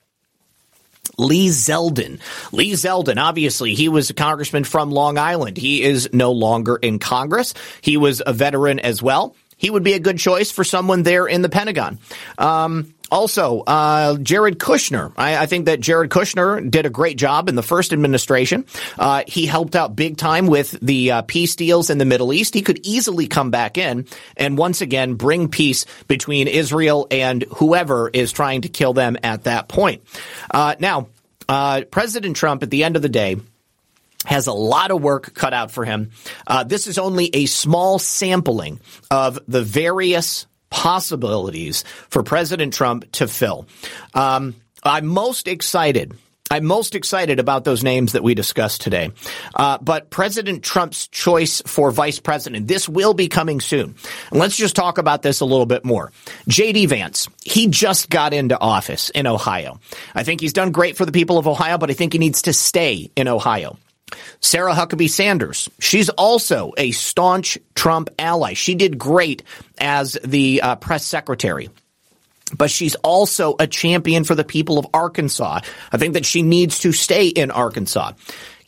Speaker 2: Lee Zeldin. Lee Zeldin, obviously, he was a congressman from Long Island. He is no longer in Congress. He was a veteran as well. He would be a good choice for someone there in the Pentagon. Um, also, uh, Jared Kushner. I, I, think that Jared Kushner did a great job in the first administration. Uh, he helped out big time with the uh, peace deals in the Middle East. He could easily come back in and once again bring peace between Israel and whoever is trying to kill them at that point. Uh, now, uh, President Trump, at the end of the day, has a lot of work cut out for him. Uh, this is only a small sampling of the various possibilities for President Trump to fill. Um, I'm most excited. I'm most excited about those names that we discussed today. Uh, but President Trump's choice for vice president, this will be coming soon. And let's just talk about this a little bit more. J.D. Vance, he just got into office in Ohio. I think he's done great for the people of Ohio, but I think he needs to stay in Ohio. Sarah Huckabee Sanders, she's also a staunch Trump ally. She did great as the uh, press secretary but she's also a champion for the people of Arkansas. I think that she needs to stay in Arkansas.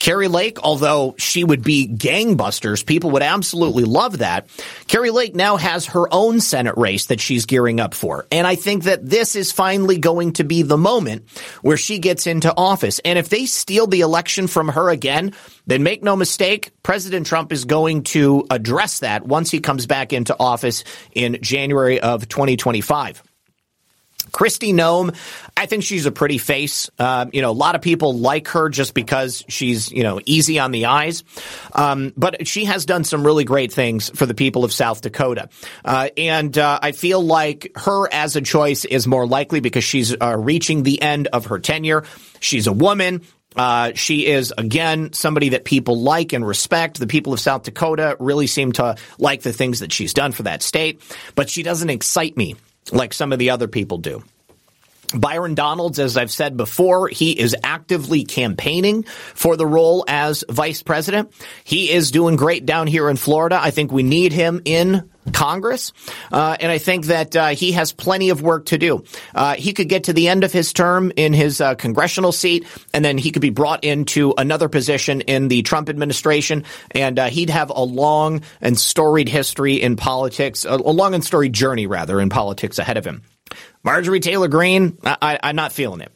Speaker 2: Kari Lake, although she would be gangbusters, people would absolutely love that. Kari Lake now has her own Senate race that she's gearing up for. And I think that this is finally going to be the moment where she gets into office. And if they steal the election from her again, then make no mistake, President Trump is going to address that once he comes back into office in January of 2025. Kristi Noem, I think she's a pretty face. Uh, you know, a lot of people like her just because she's, you know, easy on the eyes. Um, but she has done some really great things for the people of South Dakota. Uh, and uh, I feel like her as a choice is more likely because she's uh, reaching the end of her tenure. She's a woman. Uh, she is again somebody that people like and respect. The people of South Dakota really seem to like the things that she's done for that state, but she doesn't excite me like some of the other people do. Byron Donalds, as I've said before, he is actively campaigning for the role as vice president. He is doing great down here in Florida. I think we need him in Congress, uh, and I think that uh, he has plenty of work to do. Uh, he could get to the end of his term in his uh, congressional seat, and then he could be brought into another position in the Trump administration, and uh, he'd have a long and storied history in politics, a long and storied journey rather in politics ahead of him. Marjorie Taylor Greene, I, am not feeling it.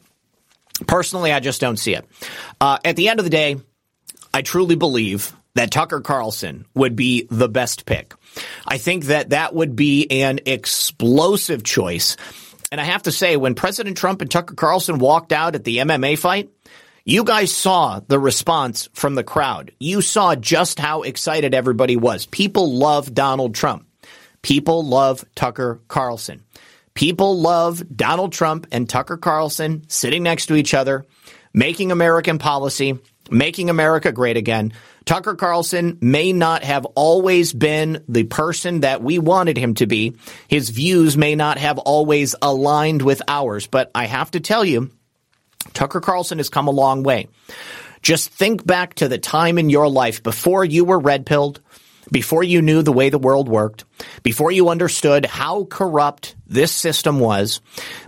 Speaker 2: Personally, I just don't see it. Uh, at the end of the day, I truly believe that Tucker Carlson would be the best pick. I think that that would be an explosive choice. And I have to say, when President Trump and Tucker Carlson walked out at the MMA fight, you guys saw the response from the crowd. You saw just how excited everybody was. People love Donald Trump. People love Tucker Carlson. People love Donald Trump and Tucker Carlson sitting next to each other, making American policy, making America great again. Tucker Carlson may not have always been the person that we wanted him to be. His views may not have always aligned with ours, but I have to tell you, Tucker Carlson has come a long way. Just think back to the time in your life before you were red pilled, before you knew the way the world worked, before you understood how corrupt this system was,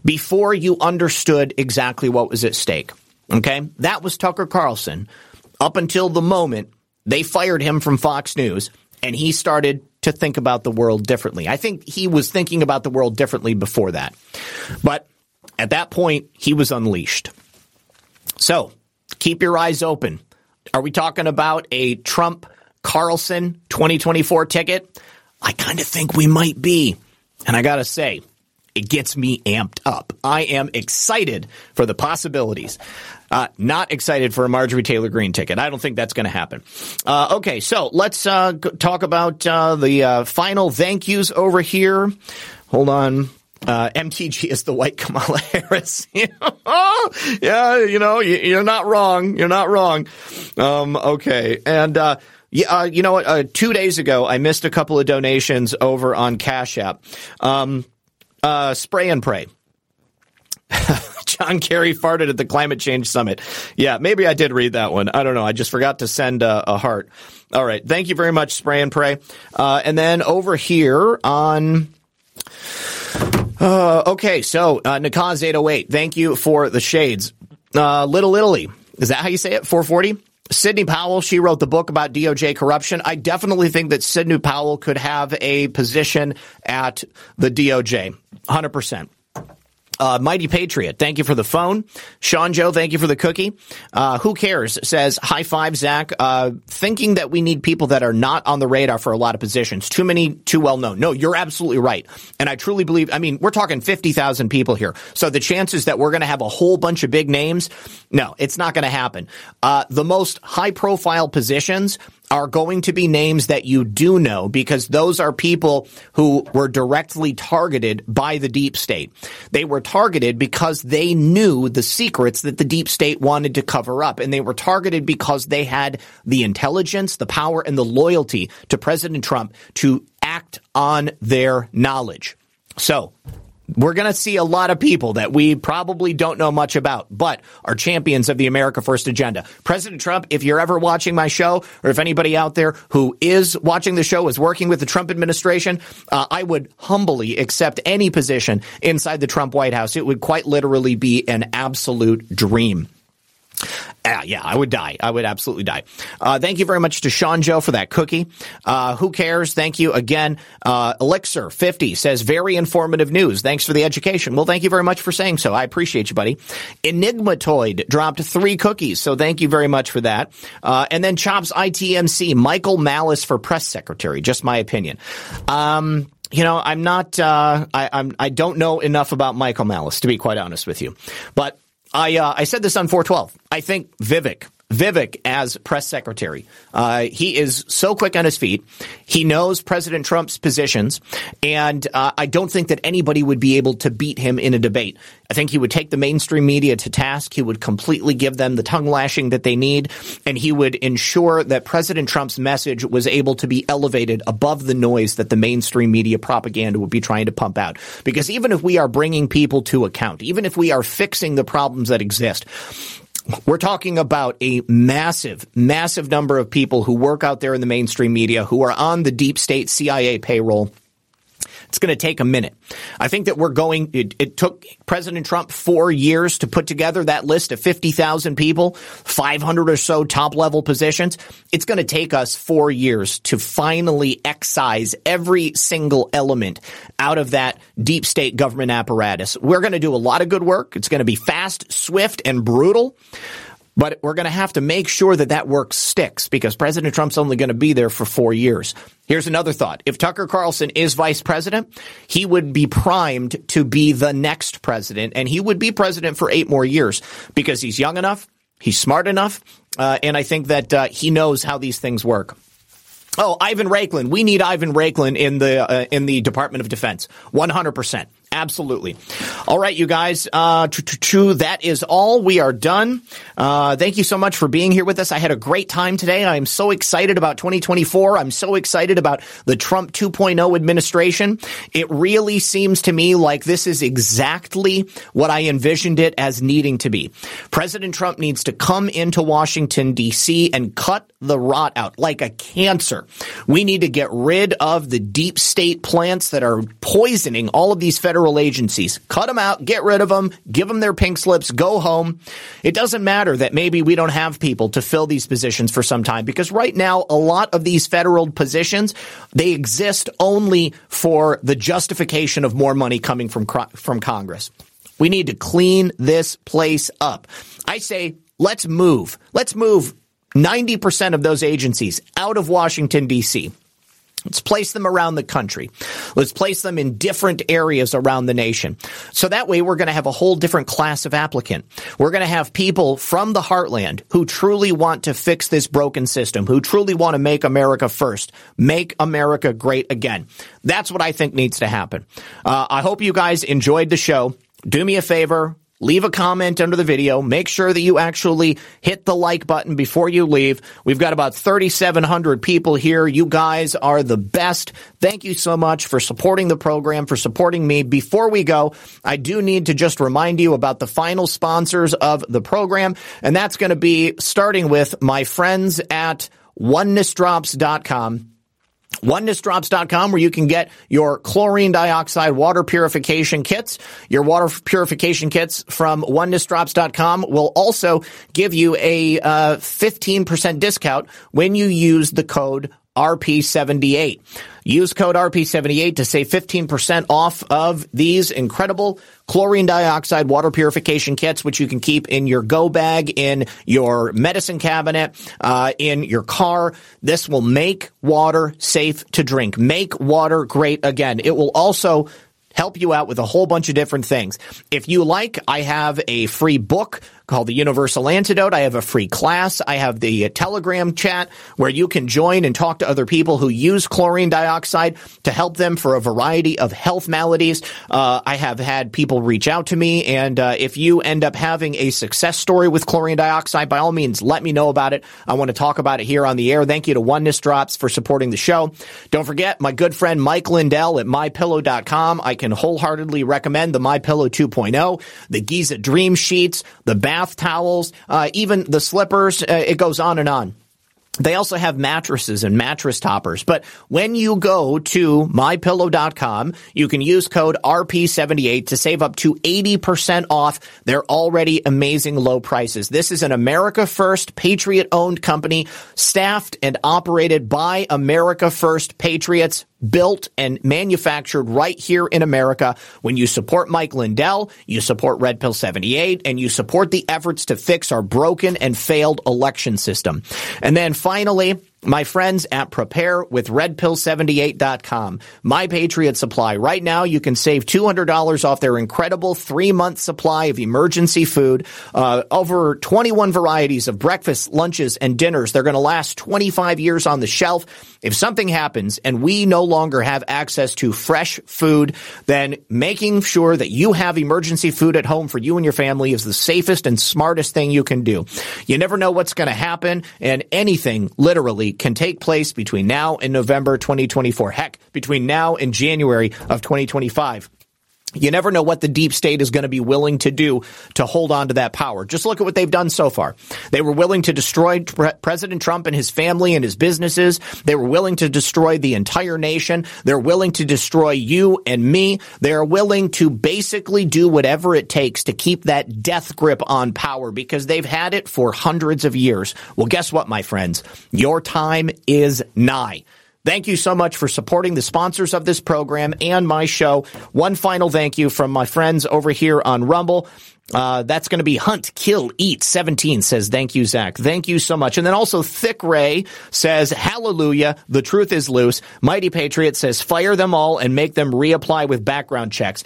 Speaker 2: before you understood exactly what was at stake. Okay? That was Tucker Carlson up until the moment they fired him from Fox News and he started to think about the world differently. I think he was thinking about the world differently before that. But at that point, he was unleashed. So keep your eyes open. Are we talking about a Trump Carlson 2024 ticket? I kind of think we might be. And I got to say, it gets me amped up. I am excited for the possibilities. Uh, not excited for a Marjorie Taylor Greene ticket. I don't think that's going to happen. Uh, okay, so let's uh, talk about uh, the uh, final thank yous over here. Hold on. Uh, MTG is the white Kamala Harris. yeah, you know, you're not wrong. You're not wrong. Um, okay. And, yeah, you know what? two days ago, I missed a couple of donations over on Cash App. Um, spray and pray. John Kerry farted at the climate change summit. Yeah, maybe I did read that one. I don't know. I just forgot to send a, a heart. All right. Thank you very much, Spray and Pray. Uh, and then over here on. Uh, okay, so uh, Nakaz 808, thank you for the shades. Uh, Little Italy, is that how you say it? 440? Sidney Powell, she wrote the book about DOJ corruption. I definitely think that Sidney Powell could have a position at the DOJ. 100%. Uh, Mighty Patriot, thank you for the phone. Sean Joe, thank you for the cookie. Uh, who cares? Says high five, Zak. Uh, thinking that we need people that are not on the radar for a lot of positions. Too many, too well known. No, you're absolutely right. And I truly believe, I mean, we're talking 50,000 people here. So the chances that we're going to have a whole bunch of big names, no, it's not going to happen. Uh, the most high profile positions, are going to be names that you do know because those are people who were directly targeted by the deep state. They were targeted because they knew the secrets that the deep state wanted to cover up. And they were targeted because they had the intelligence, the power, and the loyalty to President Trump to act on their knowledge. So we're going to see a lot of people that we probably don't know much about, but are champions of the America First agenda. President Trump, if you're ever watching my show, or if anybody out there who is watching the show is working with the Trump administration, uh, I would humbly accept any position inside the Trump White House. It would quite literally be an absolute dream. Uh, yeah, I would die. I would absolutely die. Uh, thank you very much to Sean Joe for that cookie. Uh, who cares? Thank you again. Uh, Elixir 50 says, very informative news. Thanks for the education. Well, thank you very much for saying so. I appreciate you, buddy. Enigmatoid dropped three cookies, so thank you very much for that. Uh, and then Chops ITMC, Michael Malice for press secretary. Just my opinion. Um, you know, I'm not. Uh, I, I'm. I don't know enough about Michael Malice to be quite honest with you, but I uh, I said this on 412. I think Vivek Vivek as press secretary. Uh, he is so quick on his feet. He knows President Trump's positions, and uh, I don't think that anybody would be able to beat him in a debate. I think he would take the mainstream media to task. He would completely give them the tongue lashing that they need, and he would ensure that President Trump's message was able to be elevated above the noise that the mainstream media propaganda would be trying to pump out. Because even if we are bringing people to account, even if we are fixing the problems that exist, we're talking about a massive, massive number of people who work out there in the mainstream media who are on the deep state CIA payroll it's going to take a minute. I think that we're going, it, it took President Trump four years to put together that list of 50,000 people, 500 or so top level positions. It's going to take us four years to finally excise every single element out of that deep state government apparatus. We're going to do a lot of good work. It's going to be fast, swift, and brutal. But we're going to have to make sure that that work sticks because President Trump's only going to be there for four years. Here's another thought. If Tucker Carlson is vice president, he would be primed to be the next president and he would be president for eight more years because he's young enough, he's smart enough, uh, and I think that uh, he knows how these things work. Oh, Ivan Raiklin. We need Ivan Raiklin in the uh, in the Department of Defense. 100%. Absolutely. All right, you guys. Uh, that is all. We are done. Uh, thank you so much for being here with us. I had a great time today. I'm so excited about 2024. I'm so excited about the Trump 2.0 administration. It really seems to me like this is exactly what I envisioned it as needing to be. President Trump needs to come into Washington, D.C. and cut the rot out like a cancer. We need to get rid of the deep state plants that are poisoning all of these federal federal agencies. Cut them out, get rid of them, give them their pink slips, go home. It doesn't matter that maybe we don't have people to fill these positions for some time because right now a lot of these federal positions, they exist only for the justification of more money coming from from Congress. We need to clean this place up. I say let's move. Let's move 90% of those agencies out of Washington D.C. Let's place them around the country. Let's place them in different areas around the nation. So that way we're going to have a whole different class of applicant. We're going to have people from the heartland who truly want to fix this broken system, who truly want to make America first, make America great again. That's what I think needs to happen. Uh, I hope you guys enjoyed the show. Do me a favor, leave a comment under the video. Make sure that you actually hit the like button before you leave. We've got about 3,700 people here. You guys are the best. Thank you so much for supporting the program, for supporting me. Before we go, I do need to just remind you about the final sponsors of the program, and that's going to be starting with my friends at onenessdrops.com. OneNessDrops.com where you can get your chlorine dioxide water purification kits. Your water purification kits from OneNessDrops.com will also give you a uh, 15% discount when you use the code RP78. Use code RP78 to save 15% off of these incredible chlorine dioxide water purification kits, which you can keep in your go bag, in your medicine cabinet, uh, in your car. This will make water safe to drink, make water great again. It will also help you out with a whole bunch of different things. If you like, I have a free book called the Universal Antidote. I have a free class. I have the Telegram chat where you can join and talk to other people who use chlorine dioxide to help them for a variety of health maladies. Uh, I have had people reach out to me, and uh, if you end up having a success story with chlorine dioxide, by all means, let me know about it. I want to talk about it here on the air. Thank you to Oneness Drops for supporting the show. Don't forget my good friend Mike Lindell at mypillow.com. I can wholeheartedly recommend the MyPillow 2.0, the Giza Dream Sheets, the bath bath towels, uh, even the slippers. Uh, it goes on and on. They also have mattresses and mattress toppers. But when you go to mypillow.com, you can use code RP78 to save up to 80% off their already amazing low prices. This is an America First Patriot owned company, staffed and operated by America First Patriots built and manufactured right here in America. When you support Mike Lindell, you support Red Pill 78, and you support the efforts to fix our broken and failed election system. And then finally, my friends at prepare with preparewithredpill78.com. My Patriot Supply. Right now, you can save $200 off their incredible three month supply of emergency food. Uh, over 21 varieties of breakfast, lunches, and dinners. They're going to last 25 years on the shelf. If something happens and we no longer have access to fresh food, then making sure that you have emergency food at home for you and your family is the safest and smartest thing you can do. You never know what's going to happen and anything literally can take place between now and November 2024. Heck, between now and January of 2025. You never know what the deep state is going to be willing to do to hold on to that power. Just look at what they've done so far. They were willing to destroy Pre- President Trump and his family and his businesses. They were willing to destroy the entire nation. They're willing to destroy you and me. They're willing to basically do whatever it takes to keep that death grip on power because they've had it for hundreds of years. Well, guess what, my friends? Your time is nigh. Thank you so much for supporting the sponsors of this program and my show. One final thank you from my friends over here on Rumble. Uh, that's going to be Hunt, Kill, Eat 17 says, thank you, Zak. Thank you so much. And then also Thick Ray says, hallelujah. The truth is loose. Mighty Patriot says, fire them all and make them reapply with background checks.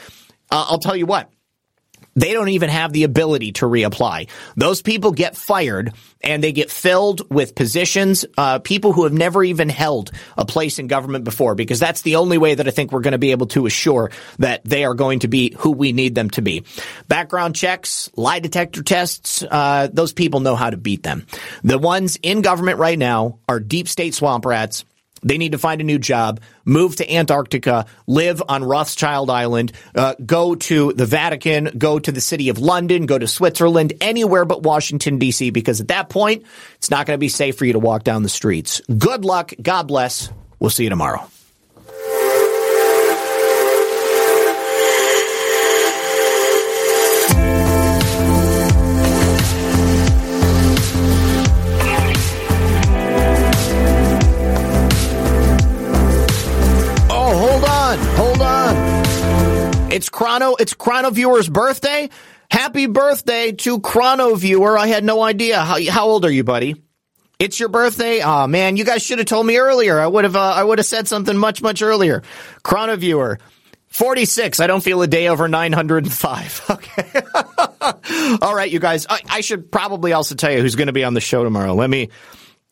Speaker 2: Uh, I'll tell you what. They don't even have the ability to reapply. Those people get fired and they get filled with positions, uh, people who have never even held a place in government before, because that's the only way that I think we're going to be able to assure that they are going to be who we need them to be. Background checks, lie detector tests, uh, those people know how to beat them. The ones in government right now are deep state swamp rats they need to find a new job, move to Antarctica, live on Rothschild Island, uh, go to the Vatican, go to the city of London, go to Switzerland, anywhere but Washington, D.C., because at that point, it's not going to be safe for you to walk down the streets. Good luck. God bless. We'll see you tomorrow. It's Chrono, it's Chrono Viewer's birthday. Happy birthday to Chrono Viewer. I had no idea. How, how old are you, buddy? It's your birthday? Oh man, you guys should have told me earlier. I would have, uh, I would have said something much, much earlier. Chrono Viewer. 46. I don't feel a day over 905. Okay. All right, you guys. I, I should probably also tell you who's going to be on the show tomorrow. Let me,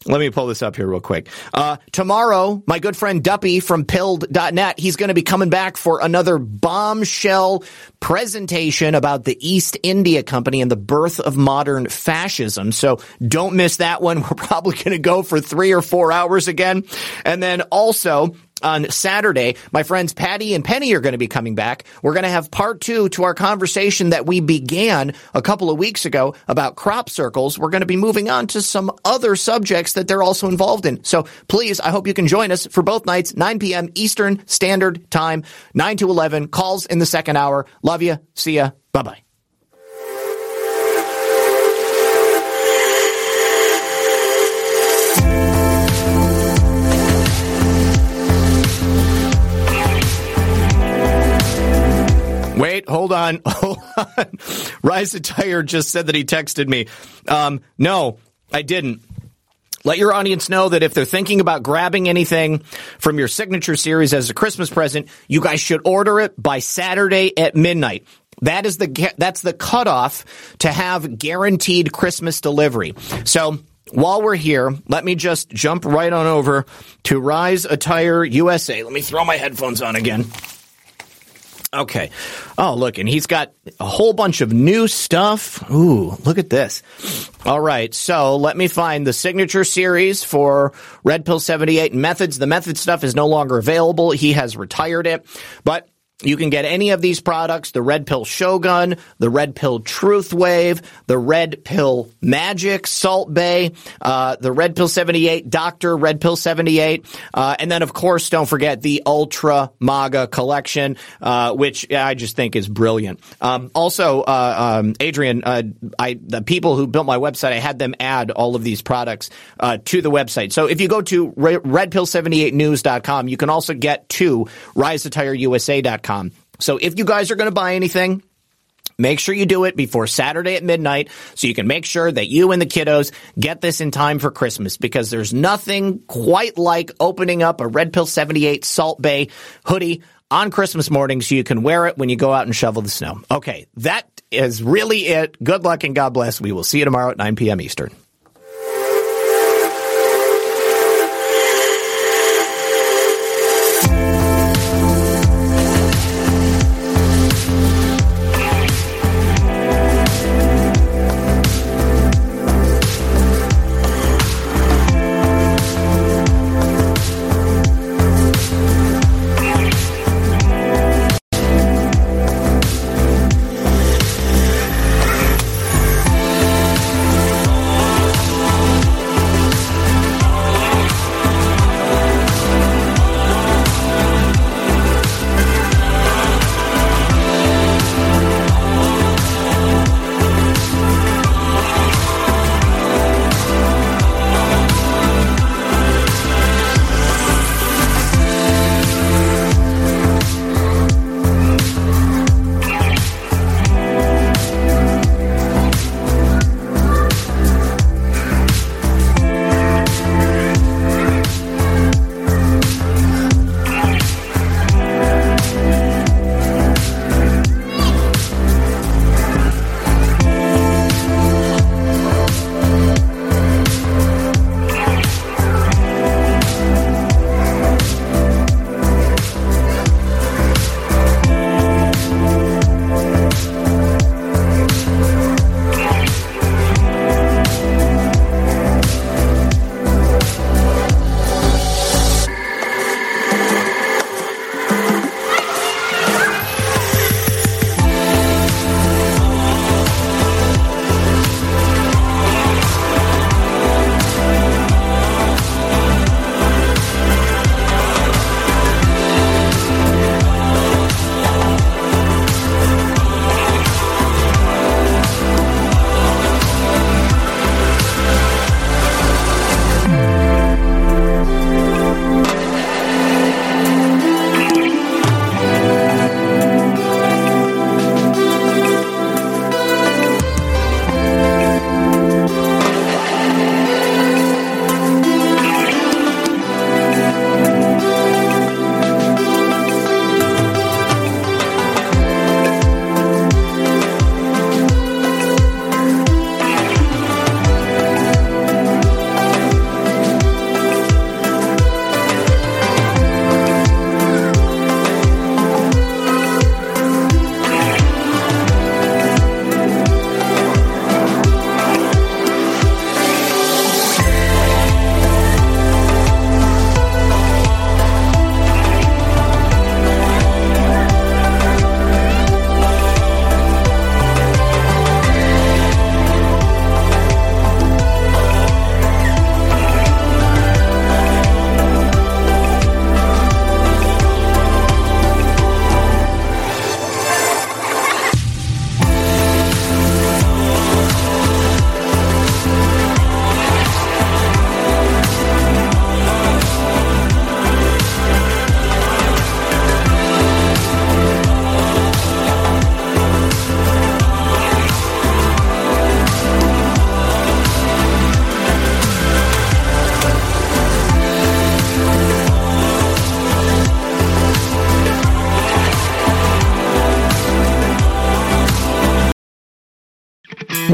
Speaker 2: let me pull this up here real quick. Uh, tomorrow, my good friend Duppy from pilled.net, he's going to be coming back for another bombshell presentation about the East India Company and the birth of modern fascism. So don't miss that one. We're probably going to go for three or four hours again. And then also, on Saturday, my friends Patty and Penny are going to be coming back. We're going to have part two to our conversation that we began a couple of weeks ago about crop circles. We're going to be moving on to some other subjects that they're also involved in. So please, I hope you can join us for both nights, 9 p.m. Eastern Standard Time, 9 to 11. Calls in the second hour. Love you. See ya. Bye bye. Wait, hold on. Hold on. Rise Attire just said that he texted me. Um, no, I didn't. Let your audience know that if they're thinking about grabbing anything from your signature series as a Christmas present, you guys should order it by Saturday at midnight. That is the that's the cutoff to have guaranteed Christmas delivery. So while we're here, let me just jump right on over to Rise Attire USA. Let me throw my headphones on again. Okay. Oh, look, and he's got a whole bunch of new stuff. Ooh, look at this. All right. So let me find the signature series for Red Pill 78 methods. The method stuff is no longer available. He has retired it, but you can get any of these products, the Red Pill Shogun, the Red Pill Truth Wave, the Red Pill Magic Salt Bay, uh, the Red Pill 78 Doctor Red Pill 78, uh, and then of course don't forget the Ultra MAGA collection, uh, which I just think is brilliant. Um, also, uh, um, Adrian, uh, I, the people who built my website, I had them add all of these products uh, to the website. So if you go to redpill78news.com, you can also get to riseattireusa.com so if you guys are going to buy anything, Make sure you do it before Saturday at midnight so you can make sure that you and the kiddos get this in time for Christmas because there's nothing quite like opening up a Red Pill 78 Salt Bay hoodie on Christmas morning so you can wear it when you go out and shovel the snow. Okay, that is really it. Good luck and God bless. We will see you tomorrow at 9 p.m. Eastern.